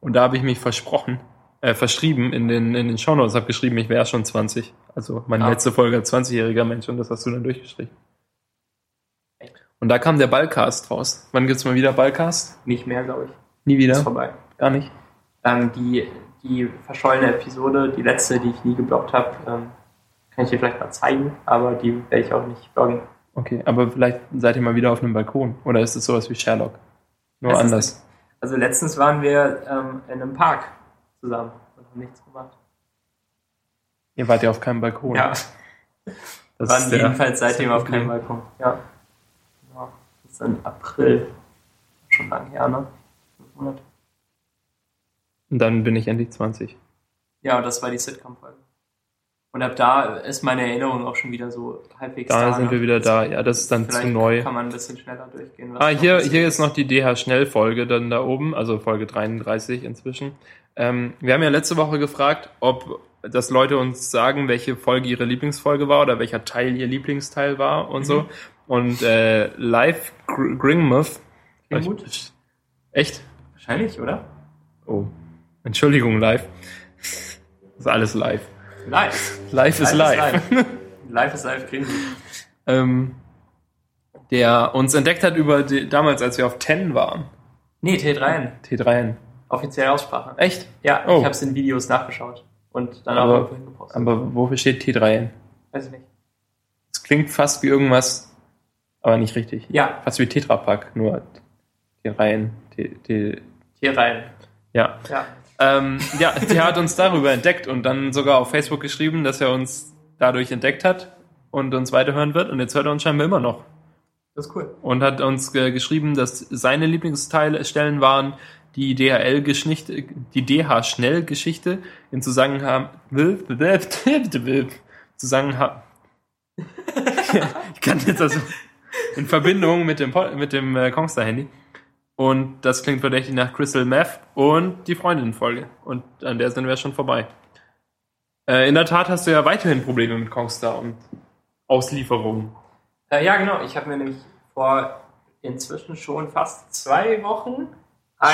und da habe ich mich versprochen, äh, verschrieben in den, in den Shownotes, habe geschrieben, ich wäre schon 20. Also meine Ah. letzte Folge als 20-jähriger Mensch und das hast du dann durchgestrichen. Und da kam der Ballcast raus. Wann gibt's mal wieder Ballcast? Nicht mehr, glaube ich. Nie Ist wieder? vorbei. Gar nicht. Ähm, die, die verschollene Episode, die letzte, die ich nie geblockt habe, ähm, kann ich dir vielleicht mal zeigen, aber die werde ich auch nicht bloggen. Okay, aber vielleicht seid ihr mal wieder auf einem Balkon. Oder ist es sowas wie Sherlock? Nur ist- anders. Also letztens waren wir ähm, in einem Park zusammen und haben nichts gemacht. Ihr wart ja auf keinem Balkon. Ja, das waren ist jedenfalls seitdem das auf keinem. Balkon. Ja. ja. Das ist im April. Schon lange her, ne? Fünf Monate. Und dann bin ich endlich 20. Ja, und das war die Sitcom-Folge. Und ab da ist meine Erinnerung auch schon wieder so halbwegs Da da. sind ne? wir wieder da. Ja, das ist dann Vielleicht zu neu. kann man ein bisschen schneller durchgehen. Ah, hier, hier ist noch die DH-Schnell-Folge dann da oben, also Folge 33 inzwischen. Ähm, wir haben ja letzte Woche gefragt, ob dass Leute uns sagen, welche Folge ihre Lieblingsfolge war oder welcher Teil ihr Lieblingsteil war und so. Und äh, Live Gr. Gringmuth? Echt? Wahrscheinlich, oder? Oh. Entschuldigung, live. Das ist alles live. Live. Live ist live. Live ist live. live ist live kriegen ähm, der uns entdeckt hat über die, damals, als wir auf 10 waren. Nee, T3N. T3N. Offizielle Aussprache. Echt? Ja, Oh. ich habe es in Videos nachgeschaut. Und dann Aber- auch irgendwo hingepostet. Aber wofür steht T3N? Weiß ich nicht. Es klingt fast wie irgendwas, aber nicht richtig. Ja, Fast wie Tetrapack, nur T3N. T, T, T3N. ja. Ja. Ähm, ja, der hat uns darüber entdeckt und dann sogar auf Facebook geschrieben, dass er uns dadurch entdeckt hat und uns weiterhören wird. Und jetzt hört er uns scheinbar immer noch. Das ist cool. und hat uns äh, geschrieben, dass seine Lieblingsteilstellen waren die DHL-Geschichte, die DH-Schnell-Geschichte in Zusammenhang, Zusammenhang, ich kann jetzt also in Verbindung mit dem, mit dem äh, Kongstar-Handy. Und das klingt verdächtig nach Crystal Meth und die Freundinnen-Folge. Und an der sind wir schon vorbei. Äh, in der Tat hast du ja weiterhin Probleme mit Kongstar und Auslieferungen. Äh, ja, genau. Ich habe mir nämlich vor inzwischen schon fast zwei Wochen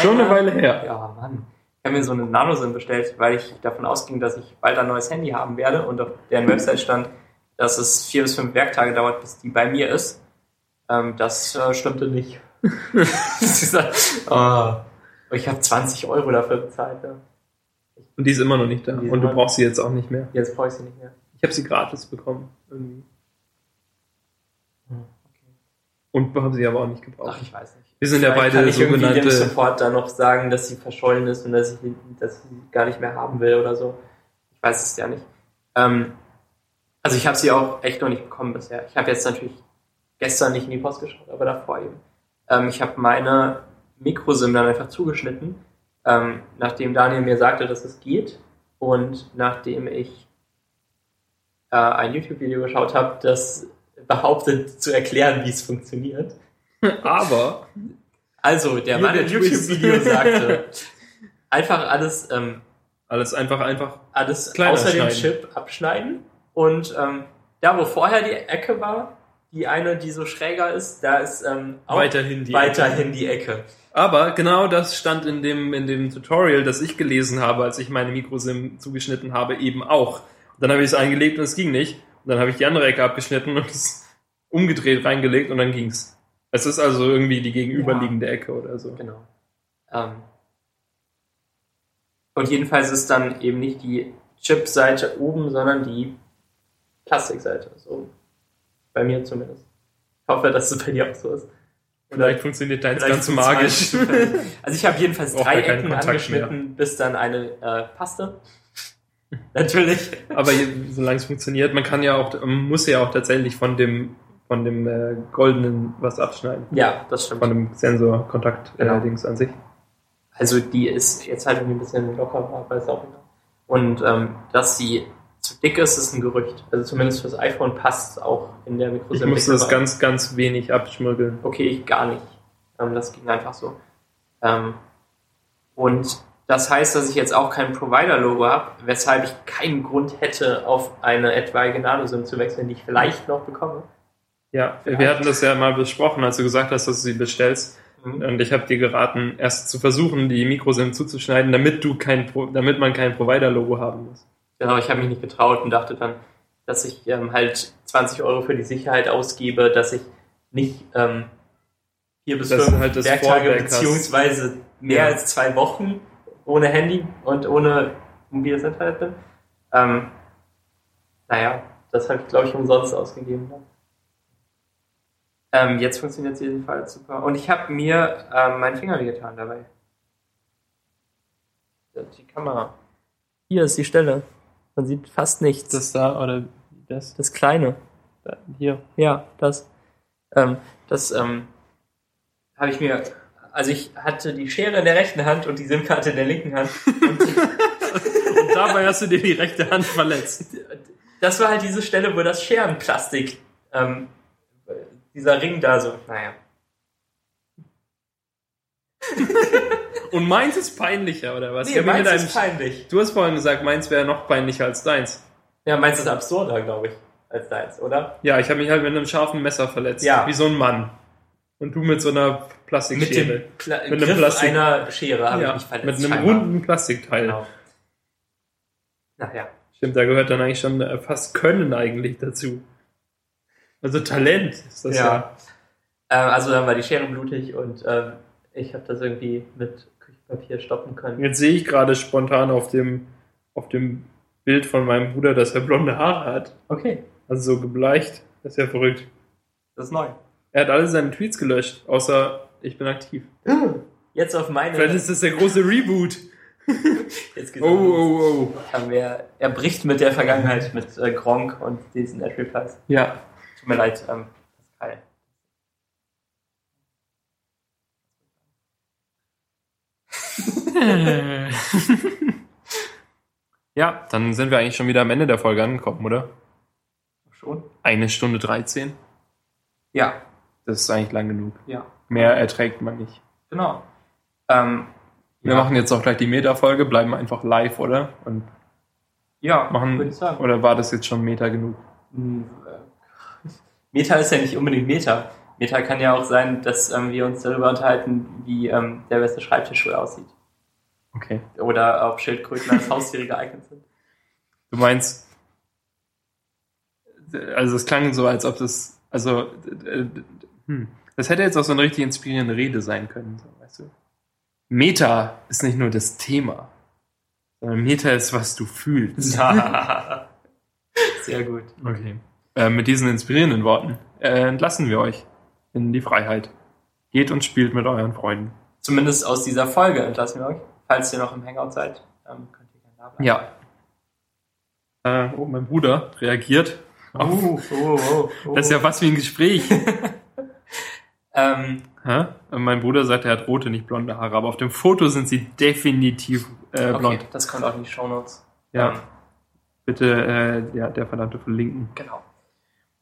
Schon eine Weile her. Ja, Mann. Ich habe mir so eine Nano-SIM bestellt, weil ich davon ausging, dass ich bald ein neues Handy haben werde und auf deren Website stand, dass es vier bis fünf Werktage dauert, bis die bei mir ist. Ähm, das äh, stimmte nicht. oh, ich habe 20 Euro dafür bezahlt. Ja. Und die ist immer noch nicht da. Und du brauchst sie jetzt auch nicht mehr. Jetzt brauche ich sie nicht mehr. Ich habe sie gratis bekommen. Irgendwie. Hm, okay. Und habe sie aber auch nicht gebraucht. Ach, ich weiß nicht. Wir sind ja Vielleicht beide kann ich irgendwie dem sogenannte. Support dann noch sagen, dass sie verschollen ist und dass ich, dass ich sie gar nicht mehr haben will oder so. Ich weiß es ja nicht. Ähm, also ich habe sie auch echt noch nicht bekommen bisher. Ich habe jetzt natürlich gestern nicht in die Post geschaut, aber davor eben. Ähm, ich habe meine Mikrosim dann einfach zugeschnitten, ähm, nachdem Daniel mir sagte, dass es geht und nachdem ich äh, ein YouTube-Video geschaut habe, das behauptet zu erklären, wie es funktioniert. Aber Also, der Mann im. YouTube-Video sagte, einfach alles, ähm, Alles einfach, einfach. alles außer dem. Chip abschneiden und ähm, da, wo vorher die Ecke war, die eine, die so schräger ist, da ist ähm, auch Weiterhin die weiterhin die Ecke. Aber genau das stand in dem, in dem Tutorial, das ich gelesen habe, als ich meine Mikrosim zugeschnitten habe, eben auch. Und dann habe ich es eingelegt und es ging nicht. Und dann habe ich die andere Ecke abgeschnitten und es umgedreht reingelegt und dann ging's. Es ist also irgendwie die gegenüberliegende Ecke oder so. Genau. Ähm, und jedenfalls ist dann eben nicht die Chip-Seite oben, sondern die Plastikseite oben. Bei mir zumindest. Ich hoffe, dass es bei dir auch so ist. Vielleicht funktioniert deins ganz magisch. Also ich habe jedenfalls Braucht drei Ecken Kontakt angeschnitten, bis dann eine äh, passte. Natürlich. Aber je- solange es funktioniert, man kann ja auch, man muss ja auch tatsächlich von dem, von dem äh, goldenen was abschneiden. Ja, das stimmt. Von dem Sensor-Kontakt Genau. äh, an sich. Also die ist jetzt halt irgendwie ein bisschen lockerer, aber ist auch egal. Und ähm, dass sie zu dick ist, ist ein Gerücht. Also zumindest fürs iPhone passt auch in der Ich Mikrosim. musste das ganz, ganz wenig abschmuggeln. Okay, ich gar nicht. Ähm, das ging einfach so. Ähm, und das heißt, dass ich jetzt auch kein Provider-Logo habe, weshalb ich keinen Grund hätte, auf eine etwaige Nano-SIM zu wechseln, die ich vielleicht noch bekomme. Ja, wir hatten das ja mal besprochen, als du gesagt hast, dass du sie bestellst. Mhm. Und ich habe dir geraten, erst zu versuchen, die Mikrosim zuzuschneiden, damit du kein, damit man kein Provider-Logo haben muss. Genau, ich habe mich nicht getraut und dachte dann, dass ich ähm, halt 20 Euro für die Sicherheit ausgebe, dass ich nicht ähm, vier bis fünf halt das Werktage hast. beziehungsweise mehr Ja. als zwei Wochen ohne Handy und ohne mobiles Internet bin. Ähm, naja, das habe ich, glaube ich, umsonst ausgegeben. Dann. Ähm, jetzt funktioniert es jedenfalls super. Und ich habe mir ähm, meinen Finger getan dabei. Die Kamera. Hier ist die Stelle. Man sieht fast nichts. Das da oder das? Das Kleine. Da, hier. Ja, das. Ähm, das ähm, habe ich mir. Also ich hatte die Schere in der rechten Hand und die SIM-Karte in der linken Hand. Und Und dabei hast du dir die rechte Hand verletzt. das war halt diese Stelle, wo das Scherenplastik, ähm, dieser Ring da so, naja. Und meins ist peinlicher, oder was? Nee, Ich meins mit ist peinlich. du hast vorhin gesagt, meins wäre noch peinlicher als deins. Ja, meins ist absurder, glaube ich, als deins, oder? Ja, ich habe mich halt mit einem scharfen Messer verletzt. Ja. Wie so ein Mann. Und du mit so einer Mit Plastikschere. dem Pla Mit einem Griff Plastik- einer Schere habe ich ja, mich verletzt. mit einem scheinbar. runden Plastikteil. Genau. Naja. Stimmt, da gehört dann eigentlich schon äh, fast Können eigentlich dazu. Also Talent ist das ja. Ja. Ähm, also dann war die Schere blutig und ähm, ich habe das irgendwie mit Küchenpapier stoppen können. Jetzt sehe ich gerade spontan auf dem, auf dem Bild von meinem Bruder, dass er blonde Haare hat. Okay, Also so gebleicht. Das ist ja verrückt. das ist neu. Er hat alle seine Tweets gelöscht, außer ich bin aktiv. Jetzt auf meine. Vielleicht ist das der große Reboot. jetzt geht's Oh, oh, oh. Haben wir, er bricht mit der Vergangenheit, mit äh, Gronk und diesen Ad Replies. Ja. Tut mir leid, ähm, ja, dann sind wir eigentlich schon wieder am Ende der Folge angekommen, oder? Schon? Eine Stunde 13. Ja, Das ist eigentlich lang genug. ja, Mehr erträgt man nicht. genau. Ähm, Wir ja, machen jetzt auch gleich die Meta-Folge, bleiben einfach live, oder? Und ja, machen, würde ich sagen. oder war das jetzt schon Meta genug? Hm, äh, Meta ist ja nicht unbedingt Meta. Meta kann ja auch sein, dass ähm, wir uns darüber unterhalten, wie ähm, der beste Schreibtisch wohl aussieht. Okay. Oder ob Schildkröten als Haustiere geeignet sind. Du meinst, also es klang so, als ob das, also, äh, hm, das hätte jetzt auch so eine richtig inspirierende Rede sein können, so, weißt du? Meta ist nicht nur das Thema, sondern Meta ist, was du fühlst. Sehr gut. Okay. Äh, mit diesen inspirierenden Worten äh, entlassen wir euch in die Freiheit. Geht und spielt mit euren Freunden. Zumindest aus dieser Folge entlassen wir euch. Falls ihr noch im Hangout seid, ähm, könnt ihr gerne da bleiben. Ja. Äh, oh, mein Bruder reagiert. Oh, oh, oh, oh. Das ist ja fast wie ein Gespräch. ähm, Hä? Und Mein Bruder sagt, er hat rote, nicht blonde Haare, aber auf dem Foto sind sie definitiv äh, okay, blond. das kommt auch in die Shownotes. Ja. Ähm, Bitte, äh, ja, der verdammte verlinken. genau.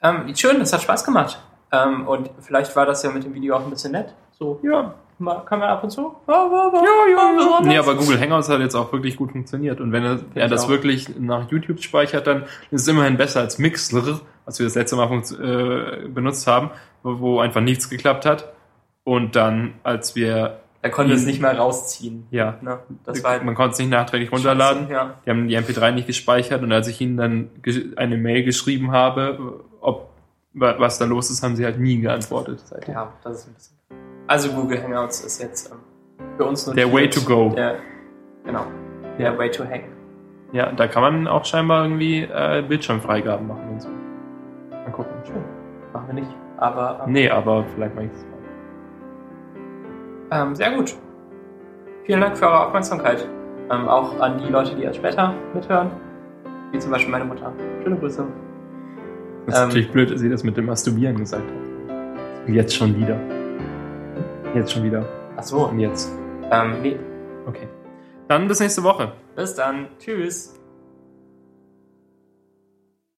Ähm, schön, das hat Spaß gemacht. Ähm, und vielleicht war das ja mit dem Video auch ein bisschen nett. So, Ja. Kann man ab und zu. Ja, ja, Nee, aber Google Hangouts hat jetzt auch wirklich gut funktioniert. Und wenn er, er das auch. wirklich nach YouTube speichert, dann ist es immerhin besser als Mixler, was wir das letzte Mal äh, benutzt haben, wo, einfach nichts geklappt hat. Und dann, als wir, Er konnte es nicht mehr rausziehen. ja, Ne? Das war halt man konnte es nicht nachträglich runterladen. Ja. Die haben die MP3 nicht gespeichert und als ich ihnen dann eine Mail geschrieben habe, ob wa- was da los ist, haben sie halt nie geantwortet. Seitdem. ja, das ist ein bisschen. Also Google Hangouts ist jetzt ähm, für uns nur Der way to go. Der, genau. Der way to hang. Ja, da kann man auch scheinbar irgendwie äh, Bildschirmfreigaben machen und so. Mal gucken. Machen wir nicht. Aber ähm, Nee, aber vielleicht mache ich das mal. ähm, sehr gut. Vielen Dank für eure Aufmerksamkeit. Ähm, auch an die Leute, die erst später mithören. Wie zum Beispiel meine Mutter. Schöne Grüße. Das ist Ähm, natürlich blöd, dass sie das mit dem Masturbieren gesagt hat. Und jetzt schon wieder. Jetzt schon wieder. Ach so. Und jetzt. Ähm, nee. Okay. Dann bis nächste Woche. Bis dann. Tschüss.